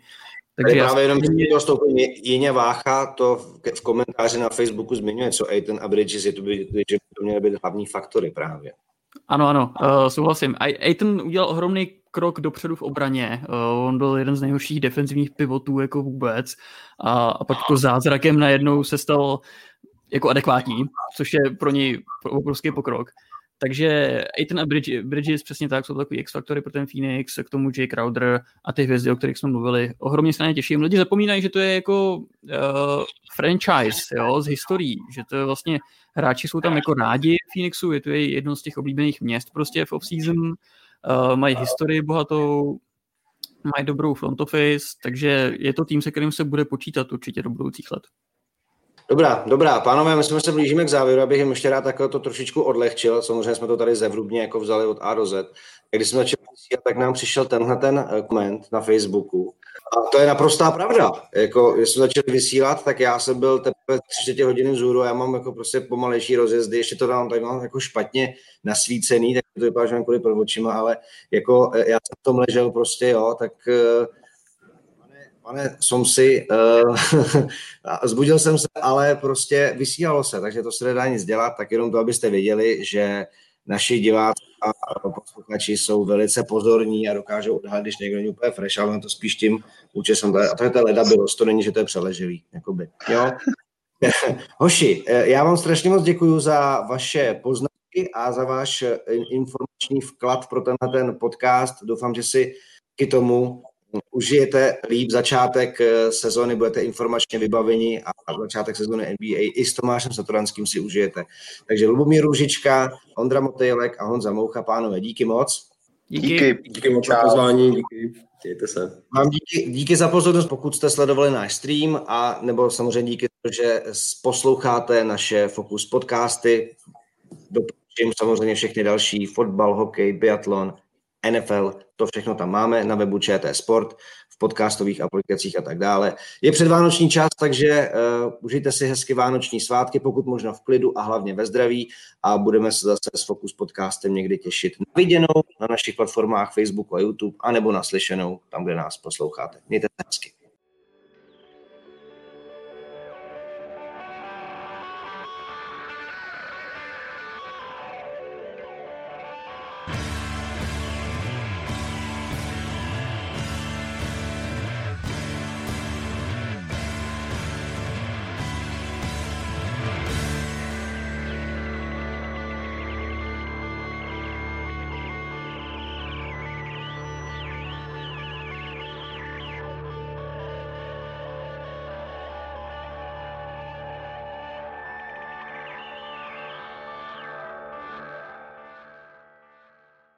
Takže já právě jenom to stoupení Jině Vácha to v, v komentáři na Facebooku zmiňuje, co Aiton a Bridges, je to by, že by to měly být hlavní faktory právě. Ano, ano, uh, souhlasím. Aiton udělal ohromný krok dopředu v obraně. Uh, on byl jeden z nejhorších defenzivních pivotů jako vůbec a, a pak jako zázrakem najednou se stal jako adekvátní, což je pro něj obrovský pokrok. Takže Aiton a Bridges, Bridges přesně tak, jsou takový X-faktory pro ten Phoenix, k tomu Jay Crowder a ty hvězdy, o kterých jsme mluvili. Ohromně se na ně těším. Lidi zapomínají, že to je jako uh, franchise jo, z historií, že to je vlastně, hráči jsou tam jako rádi Phoenixu, je to je jedno z těch oblíbených měst prostě v off-season, uh, mají historii bohatou, mají dobrou front office, takže je to tým, se kterým se bude počítat určitě do budoucích let. Dobrá, dobrá. Pánové, my jsme se blížíme k závěru, abych jim ještě rád takhle to trošičku odlehčil. Samozřejmě jsme to tady zevrubně jako vzali od A do Z. Když jsme začali tak nám přišel tenhle ten eh, koment na Facebooku. A to je naprostá pravda. Jako, když jsme začali vysílat, tak já jsem byl teprve tři hodiny vzhůru já mám jako prostě pomalejší rozjezdy, ještě to tam tady mám jako špatně nasvícený, tak to vypadá, že mám kvůli očima, ale jako eh, já jsem v tom ležel prostě, jo, tak uh, Pane Somsi, *laughs* uh, zbudil jsem se, ale prostě vysílalo se, takže to se nedá nic dělat, tak jenom to, abyste věděli, že naši diváci a posluchači jsou velice pozorní a dokážou odhalit, když někdo není úplně fresh, ale to spíš tím účesem. A to je ta leda bylo, to není, že to je přeleživý. Jakoby. Jo? *laughs* Hoši, eh, já vám strašně moc děkuji za vaše poznatky a za váš eh, informační vklad pro tenhle ten podcast. Doufám, že si k tomu užijete líp začátek eh, sezóny, budete informačně vybaveni a začátek sezóny NBA i s Tomášem Satoranským si užijete. Takže Lubomír Růžička, Ondra Motejlek a Honza Moucha, pánové, díky moc. Díky. Díky, díky moc za pozvání, díky. Mějte se. Vám díky, díky za pozornost, pokud jste sledovali náš stream a nebo samozřejmě díky, že posloucháte naše Focus podcasty. Doporučím samozřejmě všechny další, fotbal, hokej, biatlon, NFL, to všechno tam máme na webu ČT Sport, v podcastových aplikacích a tak dále. Je předvánoční čas, takže uh, užijte si hezky vánoční svátky, pokud možno v klidu a hlavně ve zdraví a budeme se zase s Focus podcastem někdy těšit na viděnou na našich platformách Facebooku a YouTube, anebo na slyšenou tam, kde nás posloucháte. Mějte se hezky.